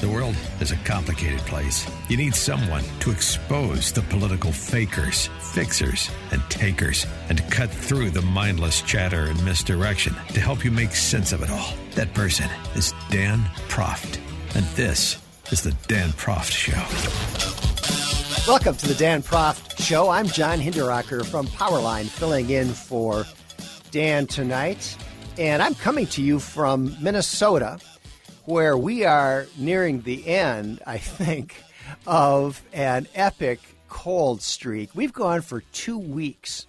The world is a complicated place. You need someone to expose the political fakers, fixers, and takers, and to cut through the mindless chatter and misdirection to help you make sense of it all. That person is Dan Proft. And this is the Dan Proft Show. Welcome to the Dan Proft Show. I'm John Hinderaker from Powerline, filling in for Dan tonight. And I'm coming to you from Minnesota where we are nearing the end, I think, of an epic cold streak. We've gone for two weeks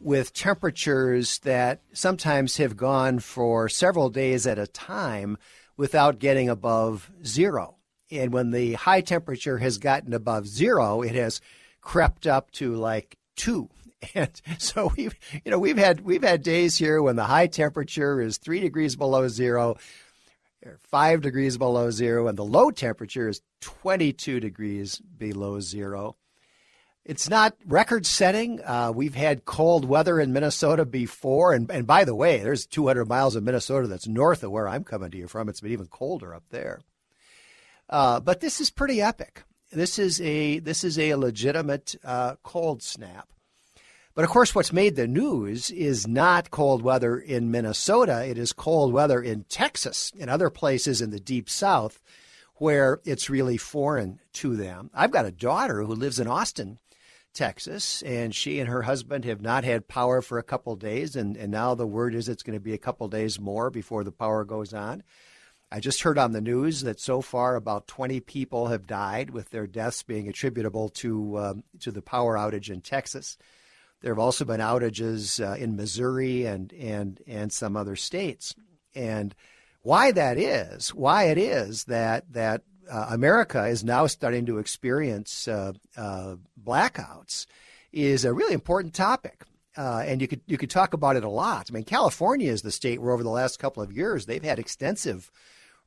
with temperatures that sometimes have gone for several days at a time without getting above zero. And when the high temperature has gotten above zero, it has crept up to like two. And so we've, you know, we've had we've had days here when the high temperature is three degrees below zero, five degrees below zero, and the low temperature is 22 degrees below zero. It's not record setting. Uh, we've had cold weather in Minnesota before. And, and by the way, there's 200 miles of Minnesota that's north of where I'm coming to you from. It's been even colder up there. Uh, but this is pretty epic. This is a this is a legitimate uh, cold snap. But of course, what's made the news is not cold weather in Minnesota. It is cold weather in Texas and other places in the deep south where it's really foreign to them. I've got a daughter who lives in Austin, Texas, and she and her husband have not had power for a couple days. And, and now the word is it's going to be a couple days more before the power goes on. I just heard on the news that so far about 20 people have died, with their deaths being attributable to um, to the power outage in Texas. There have also been outages uh, in Missouri and and and some other states. And why that is, why it is that that uh, America is now starting to experience uh, uh blackouts, is a really important topic. Uh, and you could you could talk about it a lot. I mean, California is the state where over the last couple of years they've had extensive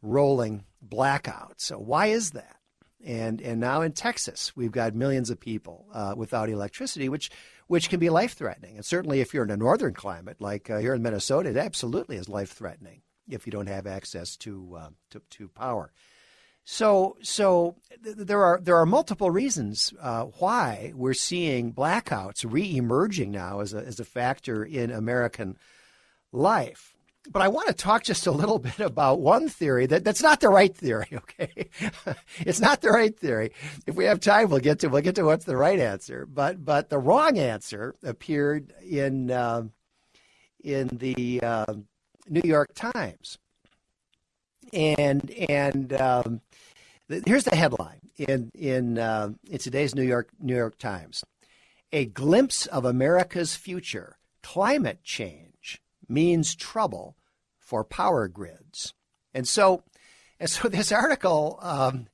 rolling blackouts. So why is that? And and now in Texas we've got millions of people uh, without electricity, which which can be life threatening. And certainly, if you're in a northern climate like uh, here in Minnesota, it absolutely is life threatening if you don't have access to uh, to, to, power. So, so th- there are there are multiple reasons uh, why we're seeing blackouts re-emerging now as a as a factor in American life. But I want to talk just a little bit about one theory that, that's not the right theory, okay? it's not the right theory. If we have time, we'll get to we'll get to what's the right answer. But but the wrong answer appeared in uh, in the uh, New York Times, and and um, here's the headline in in uh, in today's New York New York Times: A glimpse of America's future: climate change means trouble for power grids. And so, and so this article, um,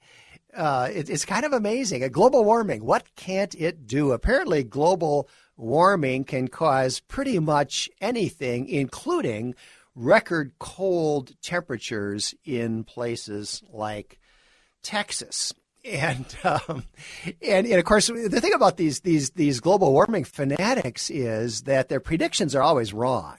uh, it, it's kind of amazing. Global warming, what can't it do? Apparently, global warming can cause pretty much anything, including record cold temperatures in places like Texas. And, um, and and of course the thing about these these these global warming fanatics is that their predictions are always wrong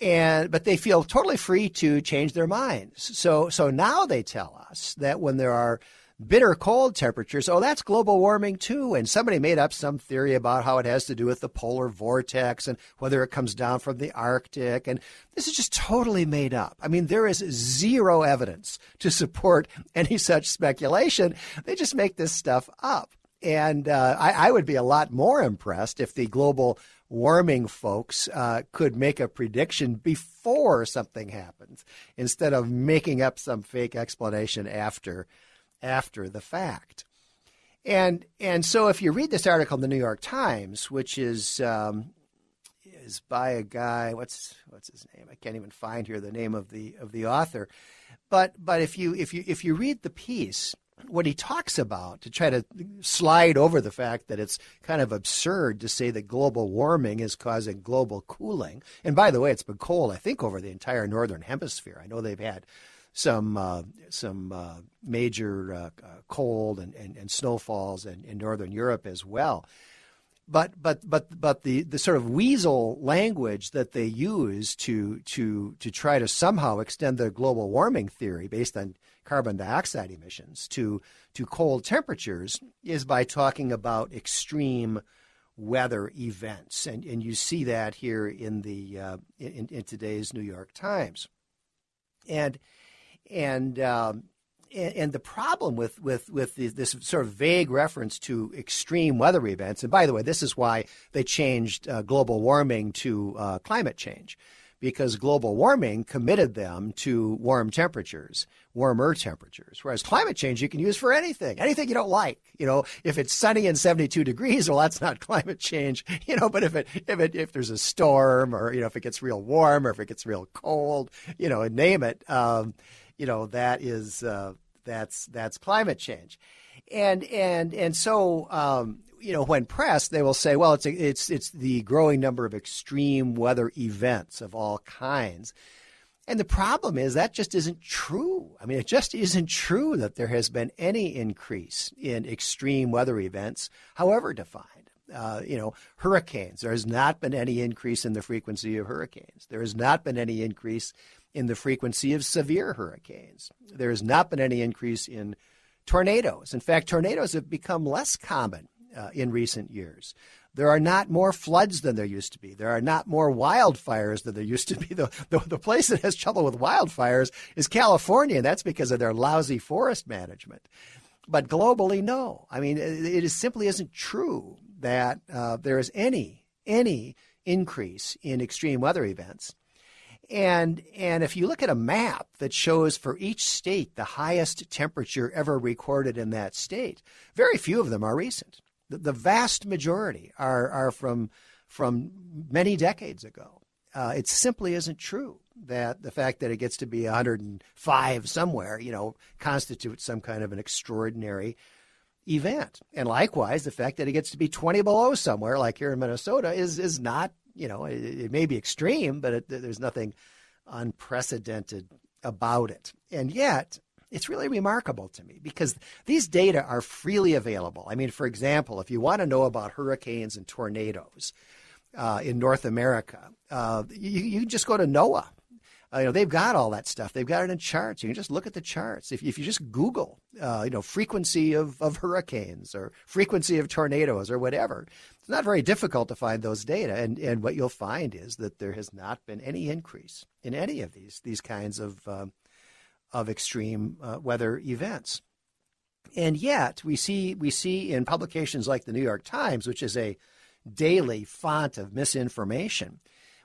and but they feel totally free to change their minds. So so now they tell us that when there are bitter cold temperatures, oh that's global warming too. And somebody made up some theory about how it has to do with the polar vortex and whether it comes down from the Arctic. And this is just totally made up. I mean, there is zero evidence to support any such speculation. They just make this stuff up. And uh, I, I would be a lot more impressed if the global warming folks uh, could make a prediction before something happens instead of making up some fake explanation after after the fact. And and so if you read this article in the New York Times, which is um, is by a guy, what's what's his name? I can't even find here the name of the of the author. But but if you if you if you read the piece, what he talks about to try to slide over the fact that it's kind of absurd to say that global warming is causing global cooling. And by the way, it's been cold, I think, over the entire northern hemisphere. I know they've had some uh, some uh, major uh, uh cold and, and, and snowfalls in, in northern Europe as well but but but but the, the sort of weasel language that they use to to to try to somehow extend the global warming theory based on carbon dioxide emissions to to cold temperatures is by talking about extreme weather events, and and you see that here in the uh, in, in today's New York Times, and and um, and, the problem with with with this sort of vague reference to extreme weather events, and by the way, this is why they changed uh, global warming to uh, climate change, because global warming committed them to warm temperatures, warmer temperatures. Whereas climate change you can use for anything, anything you don't like. You know, if it's sunny and 72 degrees, well, that's not climate change. You know, but if it if it if there's a storm, or you know, if it gets real warm, or if it gets real cold, you know, name it. Um, you know that is uh, that's that's climate change, and and and so um, you know when pressed, they will say, well, it's a, it's it's the growing number of extreme weather events of all kinds. And the problem is that just isn't true. I mean, it just isn't true that there has been any increase in extreme weather events, however defined. Uh, you know, hurricanes. There has not been any increase in the frequency of hurricanes. There has not been any increase in the frequency of severe hurricanes. There has not been any increase in tornadoes. In fact, tornadoes have become less common uh, in recent years. There are not more floods than there used to be. There are not more wildfires than there used to be. The, the, the place that has trouble with wildfires is California, and that's because of their lousy forest management. But globally, no. I mean, it, simply isn't true that uh, there is any any increase in extreme weather events. And and if you look at a map that shows for each state the highest temperature ever recorded in that state, very few of them are recent. The, the vast majority are are from from many decades ago. Uh, it simply isn't true that the fact that it gets to be 105 somewhere, you know, constitutes some kind of an extraordinary event. And likewise, the fact that it gets to be 20 below somewhere, like here in Minnesota, is is not you know, it, it may be extreme, but it, there's nothing unprecedented about it. And yet, it's really remarkable to me because these data are freely available. I mean, for example, if you want to know about hurricanes and tornadoes uh, in North America, uh, you, you just go to NOAA uh, you know, they've got all that stuff. They've got it in charts. You can just look at the charts. If, if you just Google, uh, you know, frequency of, of hurricanes or frequency of tornadoes or whatever, it's not very difficult to find those data. And, and what you'll find is that there has not been any increase in any of these, these kinds of, uh, of extreme uh, weather events. And yet we see, we see in publications like the New York Times, which is a daily font of misinformation,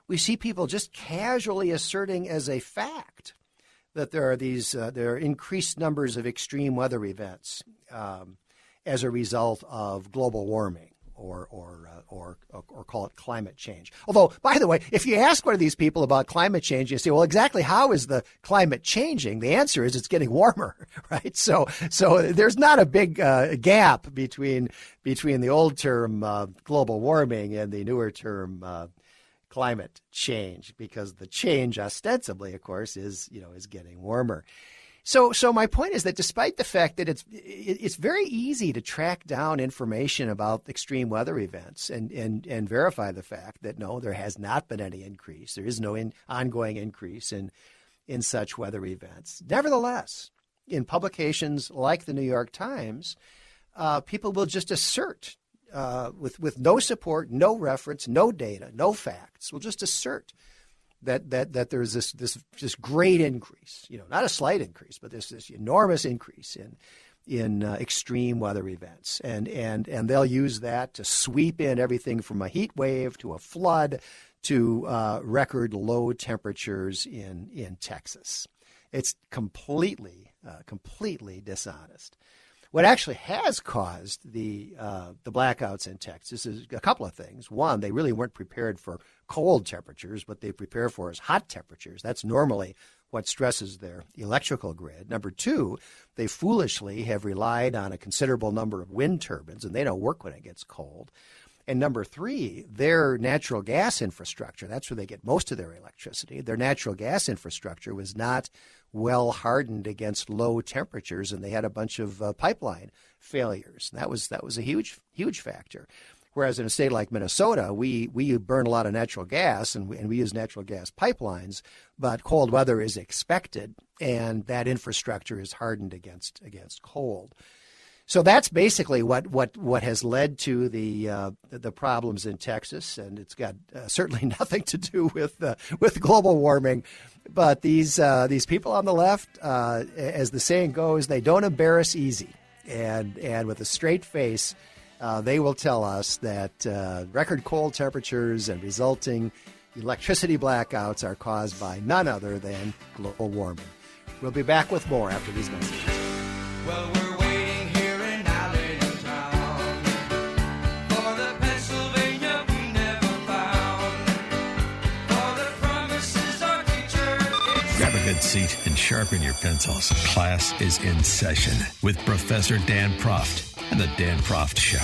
we see people just casually asserting as a fact that there are these uh, there are increased numbers of extreme weather events um, as a result of global warming or or, uh, or or call it climate change. Although, by the way, if you ask one of these people about climate change, you say, "Well, exactly how is the climate changing?" The answer is it's getting warmer, right? So so there's not a big uh, gap between between the old term uh, global warming and the newer term uh, climate change because the change ostensibly of course is you know is getting warmer so so my point is that despite the fact that it's it's very easy to track down information about extreme weather events and and and verify the fact that no there has not been any increase. There is no in, ongoing increase in in such weather events. Nevertheless in publications like the New York Times uh, people will just assert uh, with with no support, no reference, no data, no facts, will just assert that that that there's this this this great increase, you know, not a slight increase, but this this enormous increase in in uh, extreme weather events, and and and they'll use that to sweep in everything from a heat wave to a flood to uh, record low temperatures in in Texas. It's completely uh, completely dishonest. What actually has caused the uh, the blackouts in Texas is a couple of things. One, they really weren't prepared for cold temperatures. What they prepare for is hot temperatures. That's normally what stresses their electrical grid. Number two, they foolishly have relied on a considerable number of wind turbines, and they don't work when it gets cold. And number three, their natural gas infrastructure, that's where they get most of their electricity. Their natural gas infrastructure was not well hardened against low temperatures, and they had a bunch of uh, pipeline failures. That was, that was a huge, huge factor. Whereas in a state like Minnesota, we, we burn a lot of natural gas and we, and we use natural gas pipelines, but cold weather is expected, and that infrastructure is hardened against against cold. So that's basically what, what, what has led to the uh, the problems in Texas, and it's got uh, certainly nothing to do with uh, with global warming. But these uh, these people on the left, uh, as the saying goes, they don't embarrass easy, and and with a straight face, uh, they will tell us that record cold temperatures and resulting electricity blackouts are caused by none other than global warming. We'll be back with more after these messages. Well, seat and sharpen your pencils. Class is in session with Professor Dan Proft and The Dan Proft Show.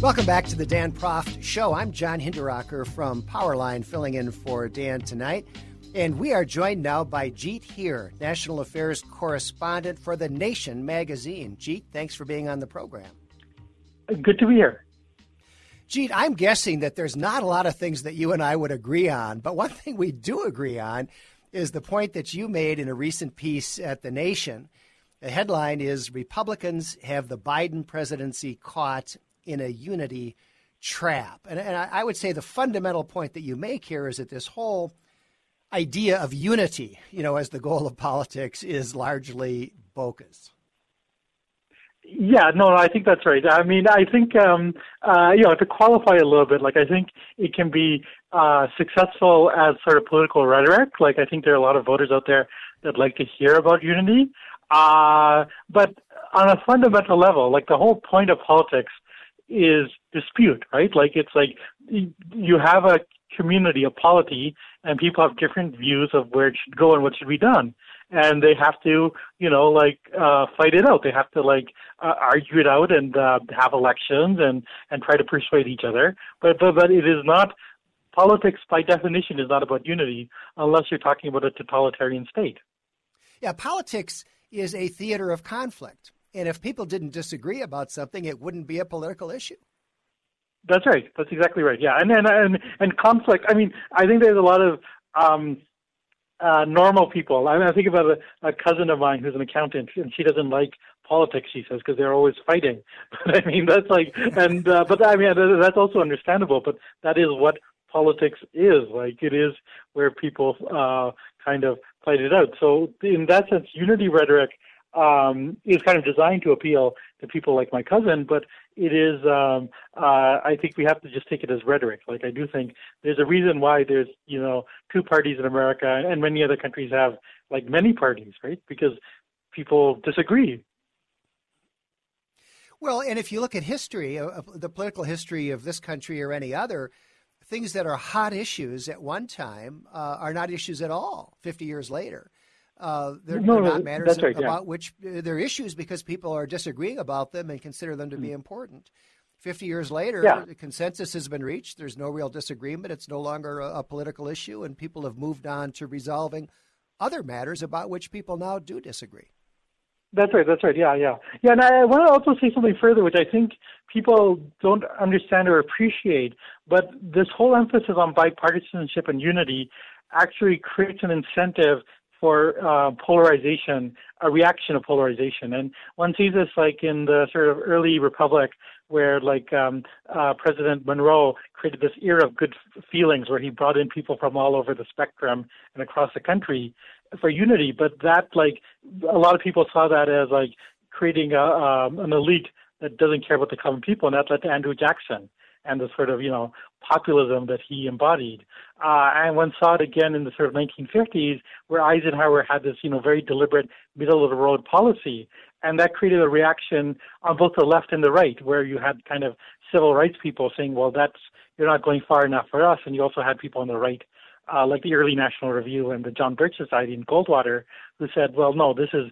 Welcome back to the Dan Proft Show. I'm John Hinderaker from Powerline, filling in for Dan tonight. And we are joined now by Jeet Heer, National Affairs Correspondent for The Nation magazine. Jeet, thanks for being on the program. Good to be here. Jeet, I'm guessing that there's not a lot of things that you and I would agree on, but one thing we do agree on is the point that you made in a recent piece at The Nation. The headline is Republicans have the Biden presidency caught in a unity trap. And, and I would say the fundamental point that you make here is that this whole idea of unity, you know, as the goal of politics is largely bogus. Yeah, no, I think that's right. I mean, I think um, uh, you know to qualify a little bit, like I think it can be uh, successful as sort of political rhetoric. Like I think there are a lot of voters out there that like to hear about unity, uh, but on a fundamental level, like the whole point of politics is dispute, right? Like it's like you have a community, a polity, and people have different views of where it should go and what should be done and they have to, you know, like uh, fight it out. They have to like uh, argue it out and uh, have elections and and try to persuade each other. But but but it is not politics by definition is not about unity unless you're talking about a totalitarian state. Yeah, politics is a theater of conflict, and if people didn't disagree about something, it wouldn't be a political issue. That's right. That's exactly right. Yeah, and and and, and conflict. I mean, I think there's a lot of um, uh, normal people. I, mean, I think about a, a cousin of mine who's an accountant, and she doesn't like politics. She says because they're always fighting. But I mean, that's like, and uh, but I mean, that's also understandable. But that is what politics is. Like it is where people uh, kind of fight it out. So in that sense, unity rhetoric um, is kind of designed to appeal to people like my cousin, but it is um, uh, I think we have to just take it as rhetoric. Like I do think there's a reason why there's you know two parties in America and many other countries have like many parties, right? Because people disagree. Well, and if you look at history, uh, the political history of this country or any other, things that are hot issues at one time uh, are not issues at all 50 years later. Uh, they're, no, they're, not matters right, about yeah. which uh, they're issues because people are disagreeing about them and consider them to be hmm. important. 50 years later, yeah. consensus has been reached. There's no real disagreement. It's no longer a, a, political issue, and people have moved on to resolving other matters about which people now do disagree. That's right. That's right. Yeah, yeah, yeah. And I, I want to also say something further, which I think people don't understand or appreciate. But this whole emphasis on bipartisanship and unity actually creates an incentive for uh, polarization, a reaction of polarization. And one sees this like in the sort of early republic where like um, uh, President Monroe created this era of good feelings where he brought in people from all over the spectrum and across the country for unity. But that like a lot of people saw that as like creating a, um, an elite that doesn't care about the common people, and that led to Andrew Jackson and the sort of you know populism that he embodied. Uh, and one saw it again in the sort of 1950s, where Eisenhower had this you know very deliberate middle of the road policy, and that created a reaction on both the left and the right, where you had kind of civil rights people saying, "Well, that's you're not going far enough for us," and you also had people on the right, uh, like the early National Review and the John Birch Society in Goldwater, who said, "Well, no, this is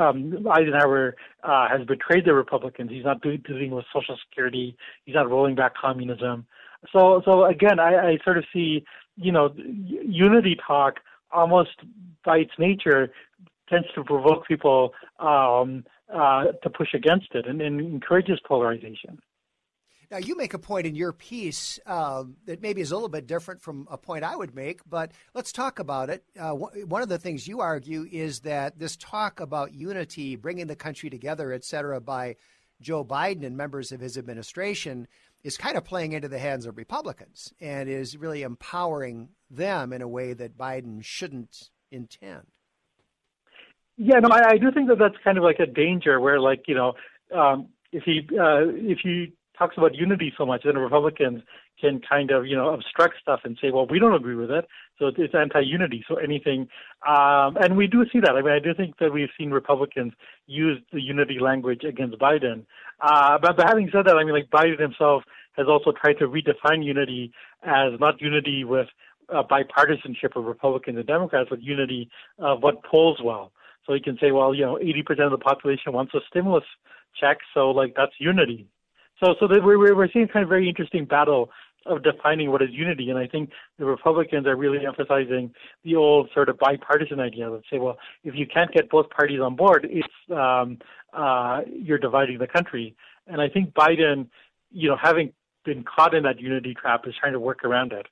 um, Eisenhower uh, has betrayed the Republicans. He's not doing, doing with Social Security. He's not rolling back communism." So, so again, I, I sort of see, you know, unity talk almost by its nature tends to provoke people um, uh, to push against it and, and, encourages polarization. Now, you make a point in your piece uh, that maybe is a little bit different from a point I would make, but let's talk about it. Uh, one of the things you argue is that this talk about unity, bringing the country together, et cetera, by Joe Biden and members of his administration is kind of playing into the hands of Republicans and is really empowering them in a way that Biden shouldn't intend. Yeah, no, I, I do think that that's kind of like a danger where, like, you know, um, if he uh, if he talks about unity so much, then Republicans can kind of, you know, obstruct stuff and say, well, we don't agree with it, so it's anti-unity. So anything, um, and we do see that. I mean, I do think that we've seen Republicans use the unity language against Biden. Uh, but, but having said that, I mean, like Biden himself has also tried to redefine unity as not unity with uh, bipartisanship of Republicans and Democrats, but unity of what polls well. So he can say, well, you know, 80% of the population wants a stimulus check, so like that's unity. So, so that we're we're seeing kind of very interesting battle of defining what is unity, and I think the Republicans are really emphasizing the old sort of bipartisan idea. Let's say, well, if you can't get both parties on board, it's um, uh, you're dividing the country. And I think Biden, you know, having been caught in that unity trap, is trying to work around it.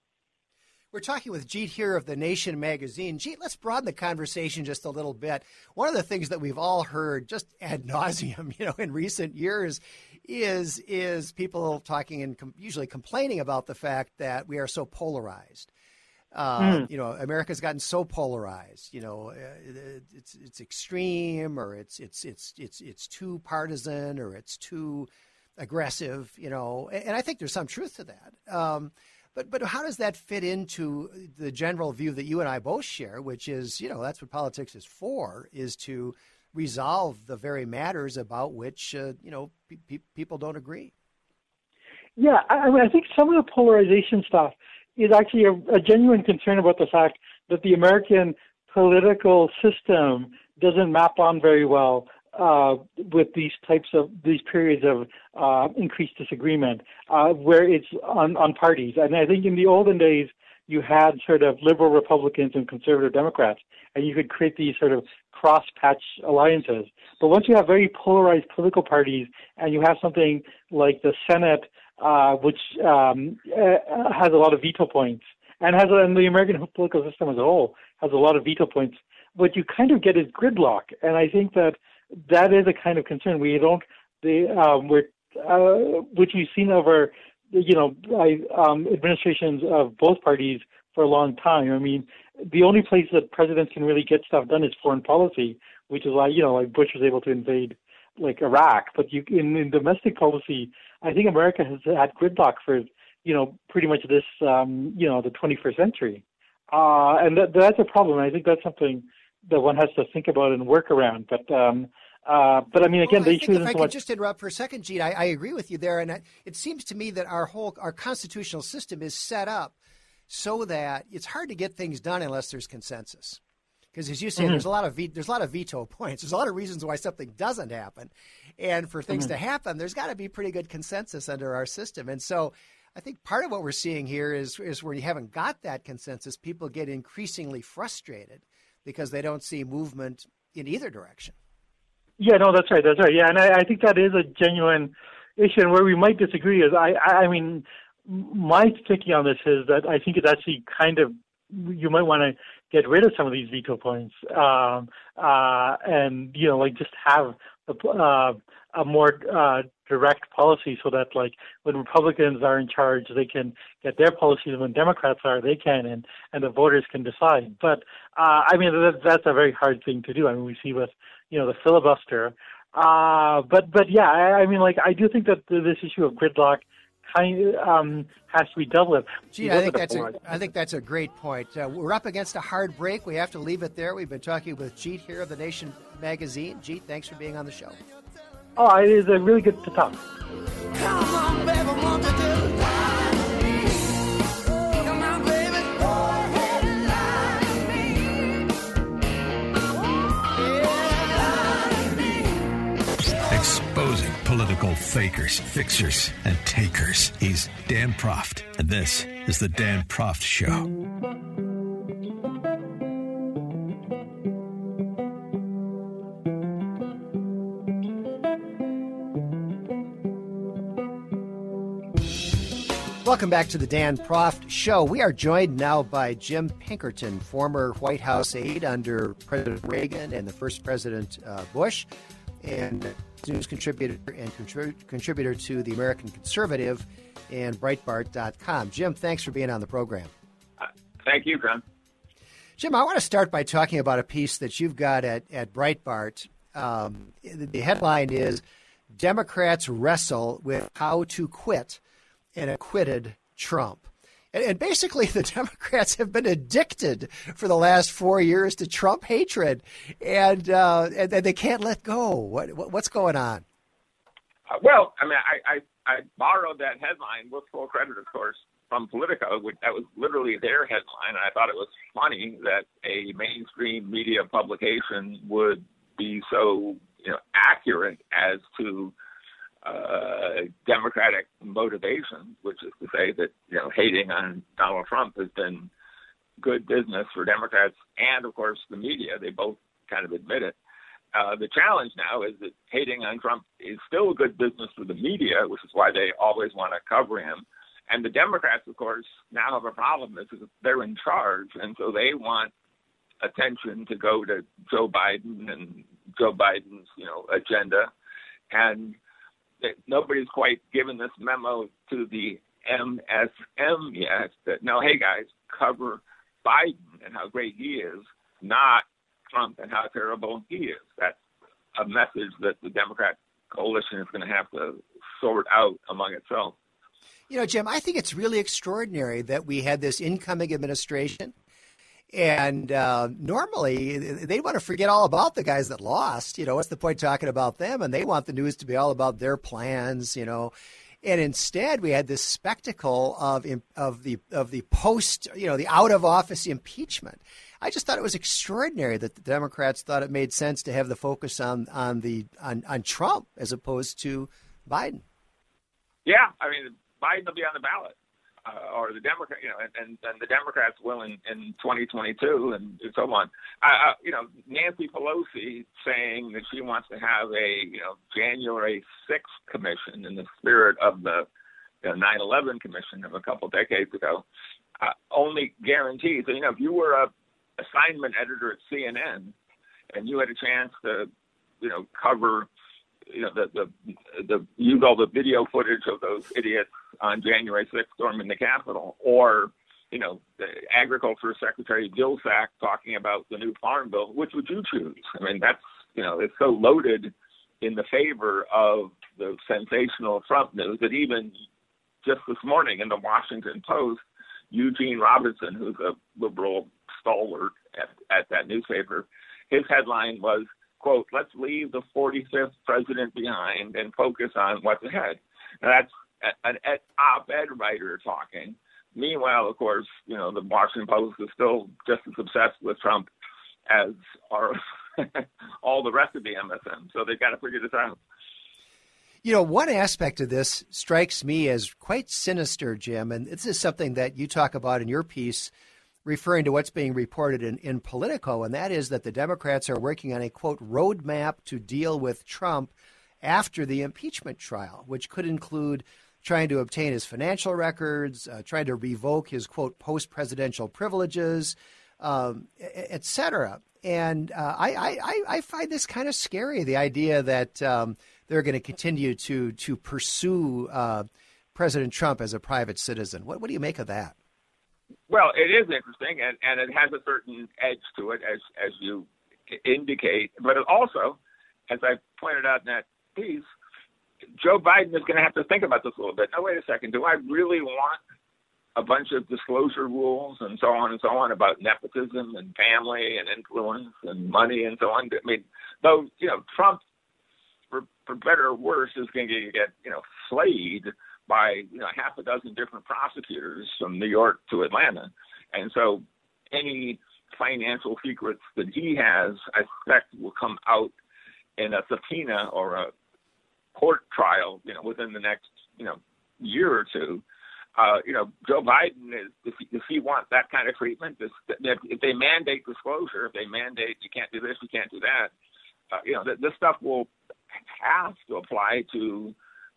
We're talking with Jeet Heer of the Nation magazine. Jeet, let's broaden the conversation just a little bit. One of the things that we've all heard just ad nauseum, you know, in recent years, is is people talking and com- usually complaining about the fact that we are so polarized. Uh, mm. You know, America's gotten so polarized. You know, uh, it's it's extreme, or it's it's it's it's it's too partisan, or it's too aggressive. You know, and, and I think there's some truth to that. Um, but but how does that fit into the general view that you and I both share, which is you know that's what politics is for, is to resolve the very matters about which uh, you know pe- people don't agree. Yeah, I, mean, I think some of the polarization stuff is actually a, a genuine concern about the fact that the American political system doesn't map on very well uh, with these types of these periods of uh, increased disagreement, uh, where it's on, on parties. And I think in the olden days, you had sort of liberal Republicans and conservative Democrats, and you could create these sort of cross-patch alliances. But once you have very polarized political parties, and you have something like the Senate, uh, which um, uh, has a lot of veto points, and has and the American political system as a whole has a lot of veto points, what you kind of get is gridlock. And I think that that is a kind of concern. We don't the um, we're uh, which we've seen over you know by um, administrations of both parties for a long time. I mean, the only place that presidents can really get stuff done is foreign policy, which is why you know like Bush was able to invade like Iraq. But you in, in domestic policy, I think America has had gridlock for you know pretty much this um, you know the 21st century, uh, and that, that's a problem. I think that's something that one has to think about and work around. But um, uh, but I mean, again, well, the issue If I could just interrupt for a second, Gene, I, I agree with you there, and I, it seems to me that our whole our constitutional system is set up so that it's hard to get things done unless there's consensus. Because as you say, mm-hmm. there's a lot of ve- there's a lot of veto points. There's a lot of reasons why something doesn't happen, and for things mm-hmm. to happen, there's got to be pretty good consensus under our system. And so, I think part of what we're seeing here is is where you haven't got that consensus, people get increasingly frustrated because they don't see movement in either direction. Yeah, no, that's right, that's right. Yeah, and I, I think that is a genuine issue. And where we might disagree is, I, I mean, my thinking on this is that I think it's actually kind of you might want to get rid of some of these veto points, um, uh, and you know, like just have a, uh, a more uh, direct policy so that like when Republicans are in charge, they can get their policies, and when Democrats are, they can, and and the voters can decide. But uh, I mean, that, that's a very hard thing to do. I mean, we see with you know the filibuster. Uh, but but yeah, I, I mean, like I do think that this issue of gridlock kind um, has to be dealt with. Gee, I think that's a, I think that's a great point. Uh, we're up against a hard break. We have to leave it there. We've been talking with Jeet Heer of the Nation magazine. Jeet, thanks for being on the show. Oh, it is a really good to talk. Exposing political fakers, fixers, and takers. He's Dan Proft, and this is The Dan Proft Show. Welcome back to the Dan Proft Show. We are joined now by Jim Pinkerton, former White House aide under President Reagan and the first President uh, Bush, and news contributor and contrib- contributor to the American Conservative and Breitbart.com. Jim, thanks for being on the program. Uh, thank you, John. Jim, I want to start by talking about a piece that you've got at, at Breitbart. Um, the headline is Democrats Wrestle with How to Quit and acquitted Trump. And, and, basically, the Democrats have been addicted for the last four years to Trump hatred, and uh, and, and, they can't let go. What, what what's going on? Uh, well, I mean, I, I I borrowed that headline with full credit, of course, from Politico. Which, that was literally their headline. And I thought it was funny that a mainstream media publication would be so you know accurate as to uh, Democratic motivation, which is to say that you know hating on Donald Trump has been good business for Democrats and of course the media. They both kind of admit it. Uh, the challenge now is that hating on Trump is still good business for the media, which is why they always want to cover him. And the Democrats, of course, now have a problem because they're in charge, and so they want attention to go to Joe Biden and Joe Biden's, you know, agenda. And nobody's quite given this memo to the MSM yet that no, hey guys, cover Biden and how great he is, not Trump and how terrible he is. That's a message that the Democrat coalition is going to have to sort out among itself. You know, Jim, I think it's really extraordinary that we had this incoming administration and uh, normally they want to forget all about the guys that lost. You know, what's the point talking about them? And they want the news to be all about their plans. You know, and instead we had this spectacle of of the of the post, you know, the out of office impeachment. I just thought it was extraordinary that the Democrats thought it made sense to have the focus on on the on, on Trump as opposed to Biden. Yeah, I mean Biden will be on the ballot or the Democrat, you know, and, and, and the Democrats will in, in 2022 and so on. Uh, you know, Nancy Pelosi saying that she wants to have a, you know, January 6th commission in the spirit of the, the 9/11 commission of a couple decades ago, uh, only guarantees. You know, if you were a assignment editor at CNN and you had a chance to, you know, cover you know the the the use all the video footage of those idiots on January 6th storming the Capitol, or you know the Agriculture Secretary Vilsack talking about the new farm bill. Which would you choose? I mean, that's you know it's so loaded in the favor of the sensational Trump news that even just this morning in the Washington Post, Eugene Robinson, who's a liberal stalwart at, at that newspaper, his headline was quote, let's leave the 45th president behind and focus on what's ahead. Now that's an op-ed writer talking. Meanwhile, of course, you know, the Washington Post is still just as obsessed with Trump as are all the rest of the MSM. So they've got to figure this out. You know, one aspect of this strikes me as quite sinister, Jim, and this is something that you talk about in your piece referring to what's being reported in, in Politico, and that is that the Democrats are working on a quote roadmap to deal with Trump after the impeachment trial, which could include trying to obtain his financial records, uh, trying to revoke his quote post presidential privileges, um, et cetera. And uh, I, I, I find this kind of scary the idea that um, they're going to continue to, to pursue uh, President Trump as a private citizen. What, what do you make of that? Well, it is interesting, and, and it has a certain edge to it, as as you indicate. But it also, as I pointed out in that piece, Joe Biden is going to have to think about this a little bit. Now, wait a second. Do I really want a bunch of disclosure rules and so on and so on about nepotism and family and influence and money and so on? I mean, though, you know, Trump, for, for better or worse, is going to get, you know, slayed by, you know, half a dozen different prosecutors from New York to Atlanta. And so any financial secrets that he has, I suspect, will come out in a subpoena or a court trial, you know, within the next, you know, year or two. Uh, you know, Joe Biden is, if, if he wants that kind of treatment, if, if they mandate disclosure, if they mandate you can't do this, you can't do that, uh, you know, th- this stuff will have to apply to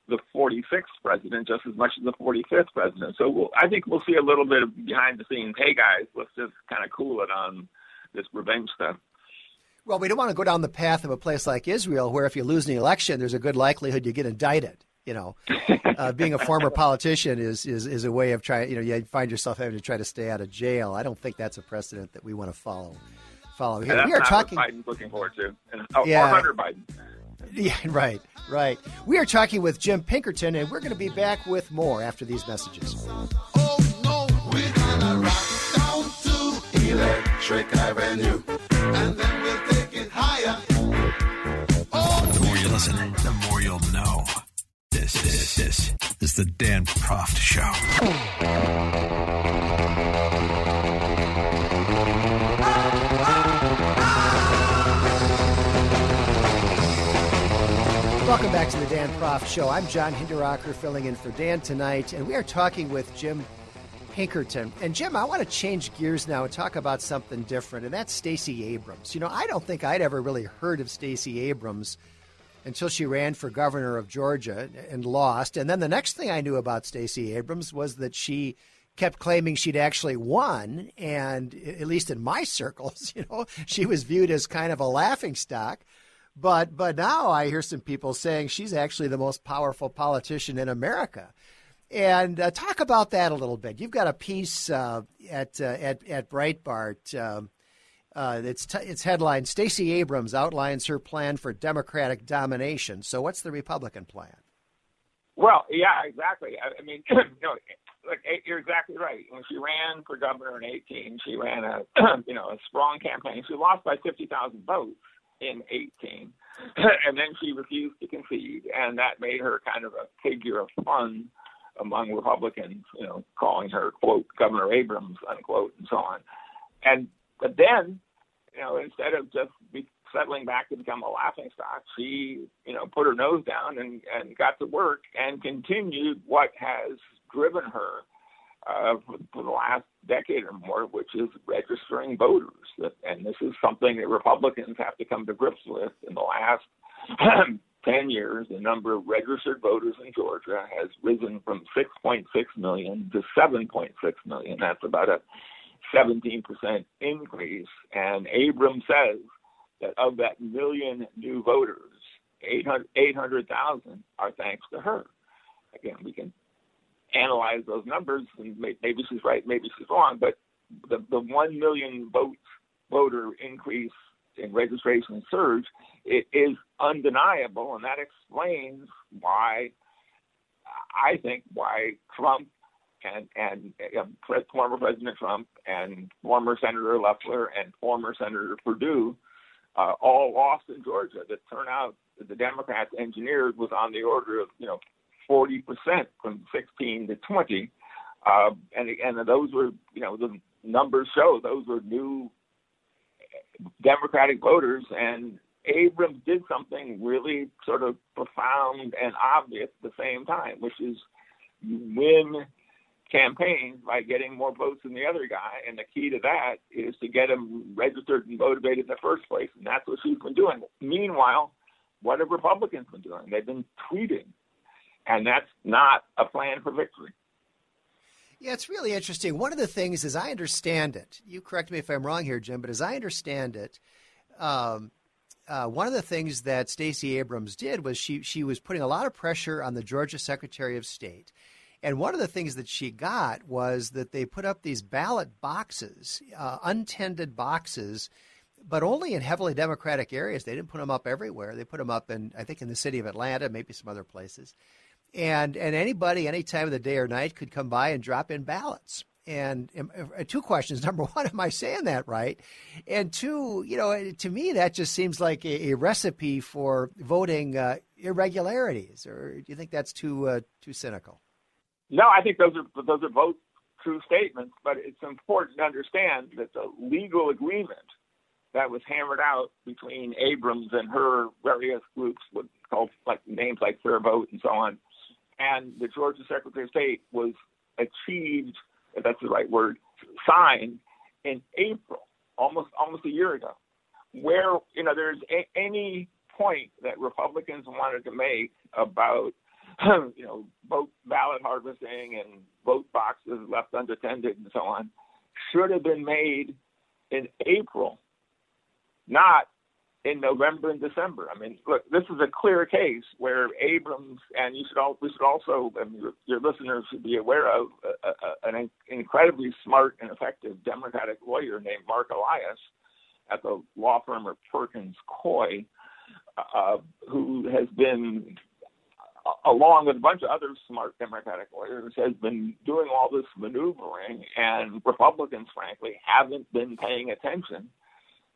the 46th president just as much as the 45th president. So we'll, I think we'll see a little bit of behind the scenes. Hey guys, let's just kind of cool it on this revenge stuff. Well, we don't want to go down the path of a place like Israel, where if you lose the election, there's a good likelihood you get indicted. You know, uh, being a former politician is, is is a way of trying. You know, you find yourself having to try to stay out of jail. I don't think that's a precedent that we want to follow. Follow here. we are talking. Biden's looking forward to, and, oh, yeah. Hunter Biden. Yeah, right, right. We are talking with Jim Pinkerton, and we're going to be back with more after these messages. Oh, no, we're gonna rock down to Electric Avenue, and then we'll take it higher. Oh, the more you listen, the more you'll know. This, this, this is the Dan Proft Show. Welcome back to the Dan Proft Show. I'm John Hinderaker filling in for Dan tonight, and we are talking with Jim Pinkerton. And Jim, I want to change gears now and talk about something different, and that's Stacey Abrams. You know, I don't think I'd ever really heard of Stacey Abrams until she ran for governor of Georgia and lost. And then the next thing I knew about Stacey Abrams was that she kept claiming she'd actually won, and at least in my circles, you know, she was viewed as kind of a laughing stock. But but now I hear some people saying she's actually the most powerful politician in America. And uh, talk about that a little bit. You've got a piece uh, at, uh, at at Breitbart. Um, uh, it's t- it's headline: Stacey Abrams outlines her plan for Democratic domination. So, what's the Republican plan? Well, yeah, exactly. I, I mean, you know, like you're exactly right. When she ran for governor in 18, she ran a you know a strong campaign. She lost by 50,000 votes, in 18. and then she refused to concede, and that made her kind of a figure of fun among Republicans, you know, calling her, quote, Governor Abrams, unquote, and so on. And, but then, you know, instead of just be settling back to become a laughing stock, she, you know, put her nose down and, and got to work and continued what has driven her uh, for, the last decade or more, which is registering voters. And this is something that Republicans have to come to grips with. In the last 10 years, the number of registered voters in Georgia has risen from 6.6 million to 7.6 million. That's about a 17% increase. And Abrams says that of that million new voters, 800,000 are thanks to her. Again, we can analyze those numbers, and maybe she's right, maybe she's wrong, but the, the 1 million votes voter increase in registration surge it is undeniable, and that explains why I think why Trump and and uh, former President Trump and former Senator Loeffler and former Senator Perdue uh, all lost in Georgia. The turnout the Democrats engineered was on the order of you know 40% from 16 to 20. Uh, and, and those were, you know, the numbers show those were new Democratic voters. And Abrams did something really sort of profound and obvious at the same time, which is you win campaigns by getting more votes than the other guy. And the key to that is to get them registered and motivated in the first place. And that's what she's been doing. Meanwhile, what have Republicans been doing? They've been tweeting and that's not a plan for victory. Yeah, it's really interesting. One of the things, as I understand it, you correct me if I'm wrong here, Jim, but as I understand it, um, uh, one of the things that Stacey Abrams did was she she was putting a lot of pressure on the Georgia Secretary of State, and one of the things that she got was that they put up these ballot boxes, uh, untended boxes but only in heavily Democratic areas. They didn't put them up everywhere. They put them up in, I think, in the city of Atlanta, maybe some other places. And and anybody, any time of the day or night, could come by and drop in ballots. And two questions. Number one, am I saying that right? And two, you know, to me, that just seems like a, a recipe for voting uh, irregularities. Or do you think that's too uh, too cynical? No, I think those are those are both true statements. But it's important to understand that the legal agreement that was hammered out between Abrams and her various groups with called like names like Fair Vote and so on, and the Georgia Secretary of State was achieved if that's the right word, signed in April, almost almost a year ago, where you know there's a, any point that Republicans wanted to make about you know vote ballot harvesting and vote boxes left unattended and so on should have been made in April, not in November and December. I mean, look, this is a clear case where Abrams, and you should all, we should also, I mean, your, your listeners should be aware of a, a, an incredibly smart and effective Democratic lawyer named Mark Elias at the law firm of Perkins Coie, uh, who has been, along with a bunch of other smart Democratic lawyers, has been doing all this maneuvering, and Republicans, frankly, haven't been paying attention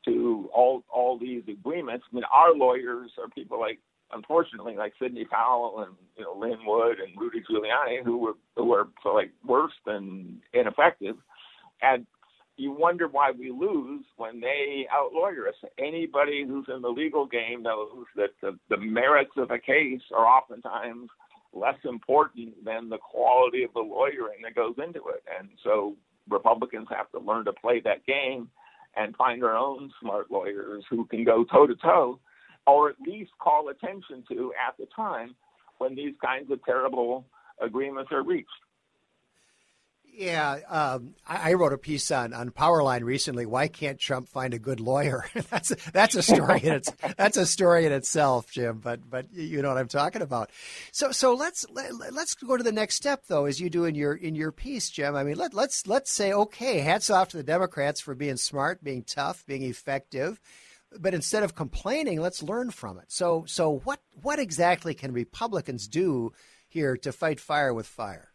to all all these agreements. I mean, our lawyers are people like, unfortunately, like Sidney Powell and you know Lin Wood and Rudy Giuliani, who were who were like worse than ineffective, and you wonder why we lose when they outlawyer us. Anybody who's in the legal game knows that the, the merits of a case are oftentimes less important than the quality of the lawyering that goes into it, and so Republicans have to learn to play that game and find our own smart lawyers who can go toe to toe or at least call attention to at the time when these kinds of terrible agreements are reached. Yeah, um, I, I, wrote a piece on on Powerline recently. Why can't Trump find a good lawyer? that's a, that's a story in its that's a story in itself, Jim. But but you know what I'm talking about. So so let's let, let's go to the next step though, as you do in your in your piece, Jim. I mean, let let's let's say okay, hats off to the Democrats for being smart, being tough, being effective. But instead of complaining, let's learn from it. So so what what exactly can Republicans do here to fight fire with fire?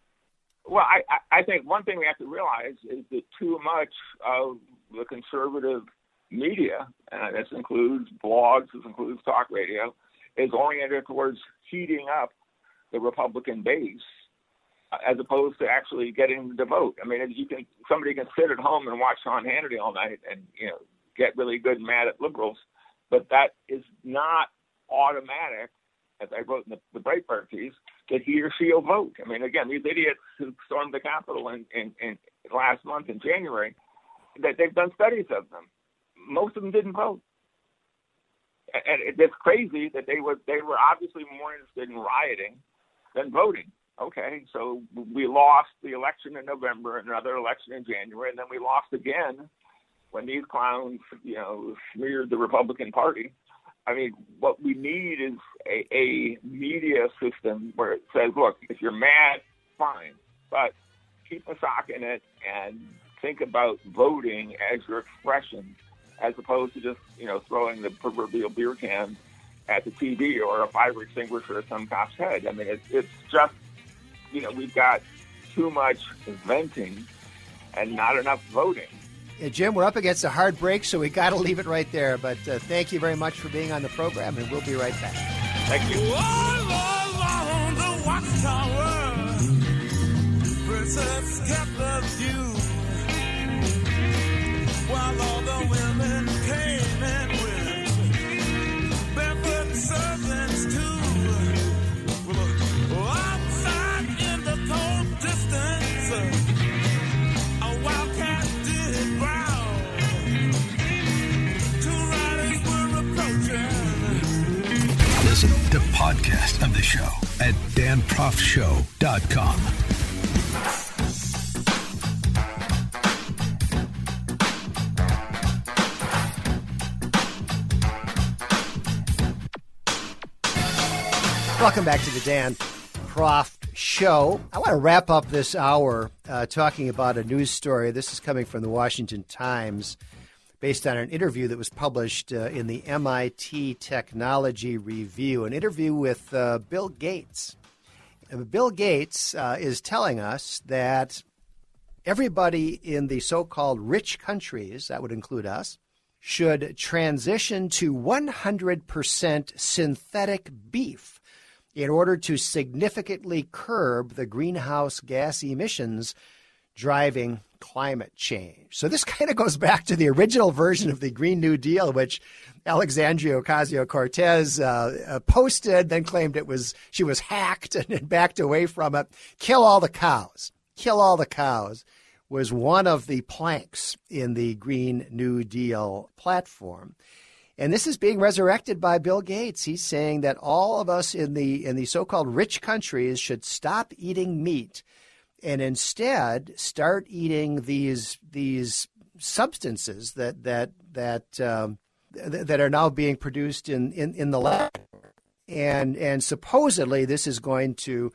Well, I, I think one thing we have to realize is that too much of the conservative media, and this includes blogs, this includes talk radio, is oriented towards heating up the Republican base as opposed to actually getting the vote. I mean, you can somebody can sit at home and watch Sean Hannity all night and you know get really good and mad at liberals, but that is not automatic as I wrote in the, the Breitbart piece, that he or she will vote. I mean, again, these idiots who stormed the Capitol in, in, in last month in January, that they've done studies of them. Most of them didn't vote. And it's crazy that they were they were obviously more interested in rioting than voting. Okay, so we lost the election in November, another election in January, and then we lost again when these clowns, you know, smeared the Republican Party. I mean, what we need is a, a media system where it says, look, if you're mad, fine, but keep a sock in it and think about voting as your expression, as opposed to just you know throwing the proverbial beer can at the TV or a fire extinguisher at some cop's head. I mean, it's it's just you know we've got too much venting and not enough voting. Uh, Jim, we're up against a hard break, so we got to leave it right there. But uh, thank you very much for being on the program, and we'll be right back. Thank you. While all to podcast of the show at danproftshow.com. Welcome back to the Dan Proft Show. I want to wrap up this hour uh, talking about a news story. This is coming from the Washington Times based on an interview that was published uh, in the MIT Technology Review, an interview with uh, Bill Gates. Bill Gates uh, is telling us that everybody in the so called rich countries, that would include us, should transition to 100% synthetic beef in order to significantly curb the greenhouse gas emissions driving climate change. So this kind of goes back to the original version of the Green New Deal, which Alexandria Ocasio Cortez uh, uh, posted, then claimed it was she was hacked and then backed away from it. Kill all the cows. Kill all the cows was one of the planks in the Green New Deal platform. And this is being resurrected by Bill Gates. He's saying that all of us in the in the so-called rich countries should stop eating meat and instead start eating these these substances that that that um, th- that are now being produced in, in, in the lab. And and supposedly this is going to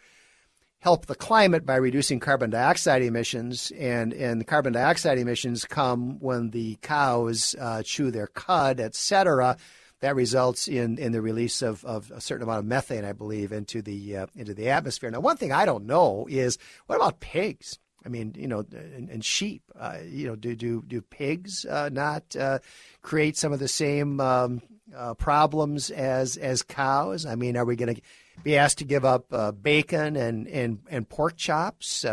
help the climate by reducing carbon dioxide emissions, and, and carbon dioxide emissions come when the cows uh, chew their cud, et cetera. That results in, in the release of, of a certain amount of methane, I believe, into the uh, into the atmosphere. Now, one thing I don't know is what about pigs? I mean, you know, and, and sheep. Uh, you know, do do do pigs uh, not uh, create some of the same um, uh, problems as as cows? I mean, are we going to be asked to give up uh, bacon and, and, and pork chops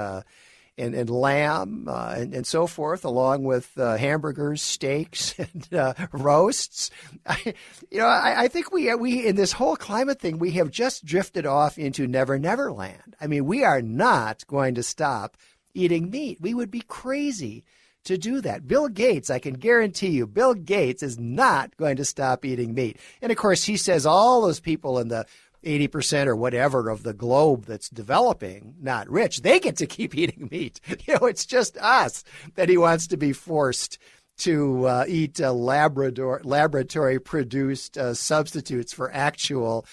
and, and lamb uh, and, and so forth, along with uh, hamburgers, steaks, and uh, roasts. I, you know, I, I think we we in this whole climate thing we have just drifted off into never never land. I mean, we are not going to stop eating meat. We would be crazy to do that. Bill Gates, I can guarantee you, Bill Gates is not going to stop eating meat. And of course, he says all those people in the 80% or whatever of the globe that's developing, not rich, they get to keep eating meat. You know, it's just us that he wants to be forced to uh, eat uh, Labrador, laboratory produced uh, substitutes for actual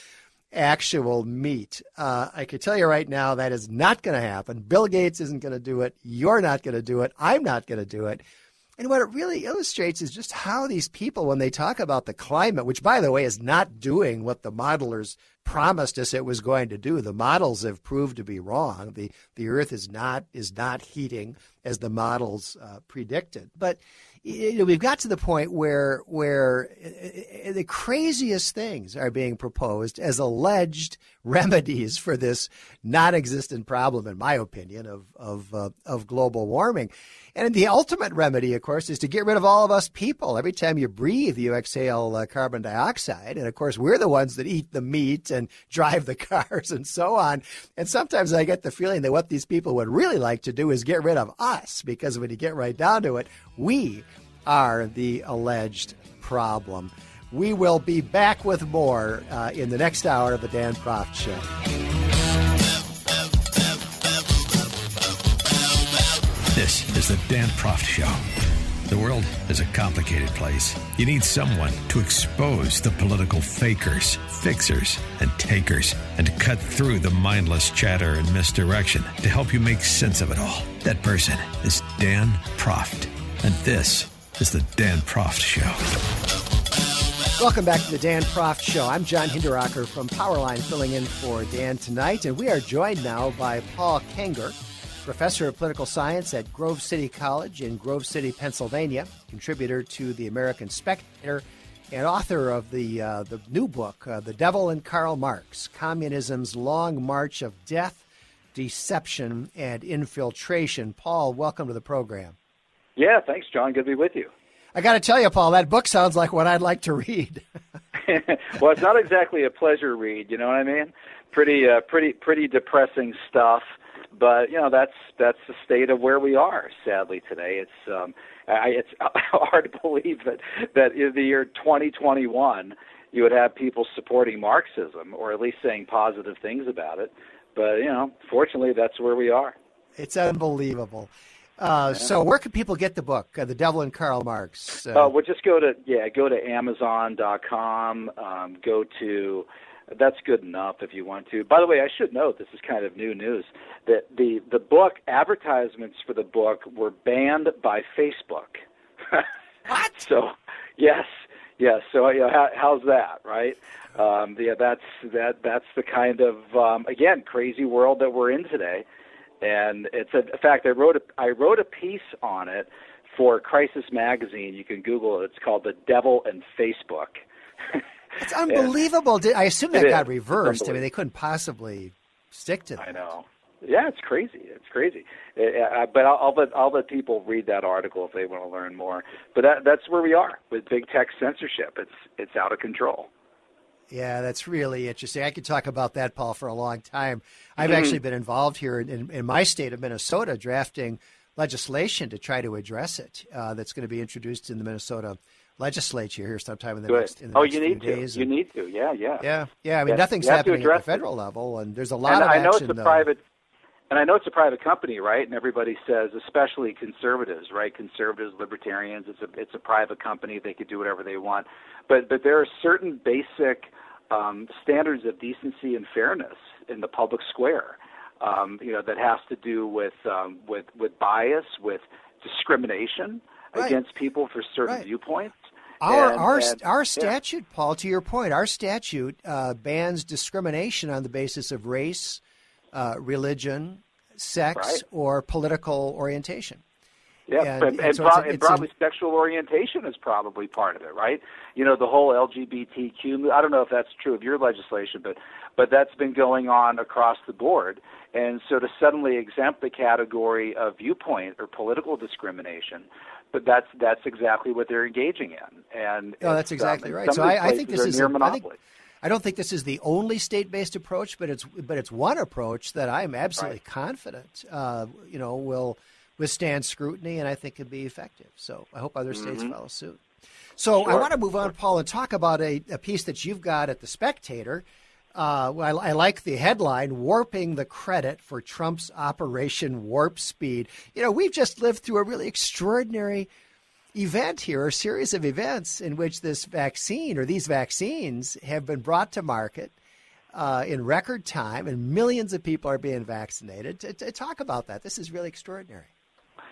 actual meat. Uh, I can tell you right now that is not going to happen. Bill Gates isn't going to do it. You're not going to do it. I'm not going to do it. And what it really illustrates is just how these people, when they talk about the climate, which by the way is not doing what the modelers promised us it was going to do, the models have proved to be wrong. The the Earth is not is not heating as the models uh, predicted. But you know, we've got to the point where where uh, the craziest things are being proposed as alleged remedies for this non-existent problem, in my opinion, of of uh, of global warming. And the ultimate remedy, of course, is to get rid of all of us people. Every time you breathe, you exhale uh, carbon dioxide. And of course, we're the ones that eat the meat and drive the cars and so on. And sometimes I get the feeling that what these people would really like to do is get rid of us because when you get right down to it, we are the alleged problem. We will be back with more uh, in the next hour of the Dan Proft Show. This is the Dan Proft Show. The world is a complicated place. You need someone to expose the political fakers, fixers, and takers, and to cut through the mindless chatter and misdirection to help you make sense of it all. That person is Dan Proft. And this is the Dan Proft Show. Welcome back to the Dan Proft Show. I'm John Hinderaker from Powerline, filling in for Dan tonight, and we are joined now by Paul Kengor professor of political science at Grove City College in Grove City, Pennsylvania, contributor to the American Spectator, and author of the uh, the new book, uh, "The Devil and Karl Marx: Communism's Long March of Death, Deception, and Infiltration." Paul, welcome to the program. Yeah, thanks, John. Good to be with you. I got to tell you, Paul, that book sounds like what I'd like to read. well, it's not exactly a pleasure read. You know what I mean? Pretty, uh, pretty, pretty depressing stuff but you know that's that's the state of where we are. Sadly, today it's um, I, it's hard to believe that that in the year 2021 you would have people supporting Marxism or at least saying positive things about it. But you know, fortunately, that's where we are. It's unbelievable. Uh, yeah. So, where can people get the book, uh, "The Devil and Karl Marx"? Uh, uh well, just go to yeah, go to Amazon.com. Um, go to that's good enough if you want to. By the way, I should note this is kind of new news that the the book advertisements for the book were banned by Facebook. What? So, yes, yes. So, you know, how, how's that, right? Um, yeah, that's that. That's the kind of um, again crazy world that we're in today, and it's a in fact I wrote a I wrote a piece on it for Crisis Magazine. You can Google it. It's called "The Devil and Facebook." It's unbelievable. Did I assume that It got is. reversed? I mean, they couldn't possibly stick to that. I know. Yeah, it's crazy. It's crazy. Uh, uh, but I'll, I'll let I'll let people read that article if they want to learn more. But that, that's where we are with big tech censorship. It's it's out of control. Yeah, that's really interesting. I could talk about that, Paul, for a long time. I've Mm-hmm. actually been involved here in, in, in my state of Minnesota drafting legislation to try to address it. Uh, that's going to be introduced in the Minnesota legislature here sometime in the Good. next. In the oh, next you need to. days. You And- need to. Yeah, yeah. Yeah, yeah. I mean, Yes, nothing's you happening at the address it. federal level, and there's a lot and of I know action. it's a though. private, and I know it's a private company, right? And everybody says, especially conservatives, right? Conservatives, libertarians. It's a it's a private company. They could do whatever they want, but but there are certain basic um, standards of decency and fairness in the public square. Um, you know that has to do with um, with with bias, with discrimination Right. against people for certain Right. viewpoints. Our And- our and- our yeah. statute, Paul, to your point, our statute uh, bans discrimination on the basis of race, uh, religion, sex, Right. or political orientation. Yeah, And- and, so pro- a- and it's a- probably sexual orientation is probably part of it, right? You know, the whole LGBTQ. I don't know if that's true of your legislation, but but that's been going on across the board. And so to suddenly exempt the category of viewpoint or political discrimination, but that's that's exactly what they're engaging in. And Oh, that's um, exactly right. So I, I think this is near a- I think- monopoly. I don't think this is the only state-based approach, but it's but it's one approach that I'm absolutely Right. confident, uh, you know, will withstand scrutiny, and I think can be effective. So I hope other states follow suit. So I Mm-hmm. Want to move on, Paul, and talk about a, a piece that you've got at the Spectator. Uh, I, I like the headline: "Warping the credit for Trump's Operation Warp Speed." You know, we've just lived through a really extraordinary event here, a series of events in which this vaccine or these vaccines have been brought to market uh, in record time, and millions of people are being vaccinated. To, talk about that, this is really extraordinary.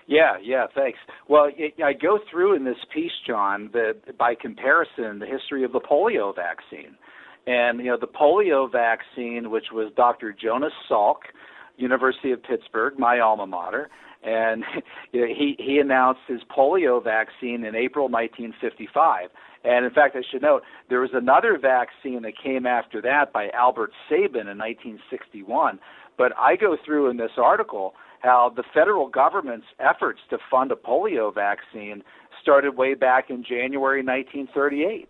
Yeah, yeah, thanks. Well, it, I go through in this piece, John, by comparison, the history of the polio vaccine. And, you know, the polio vaccine, which was Dr. Jonas Salk, University of Pittsburgh, my alma mater, and you know, he, he announced his polio vaccine in April 1955. And in fact, I should note, there was another vaccine that came after that by Albert Sabin in 1961. But I go through in this article how the federal government's efforts to fund a polio vaccine started way back in January 1938 un, un,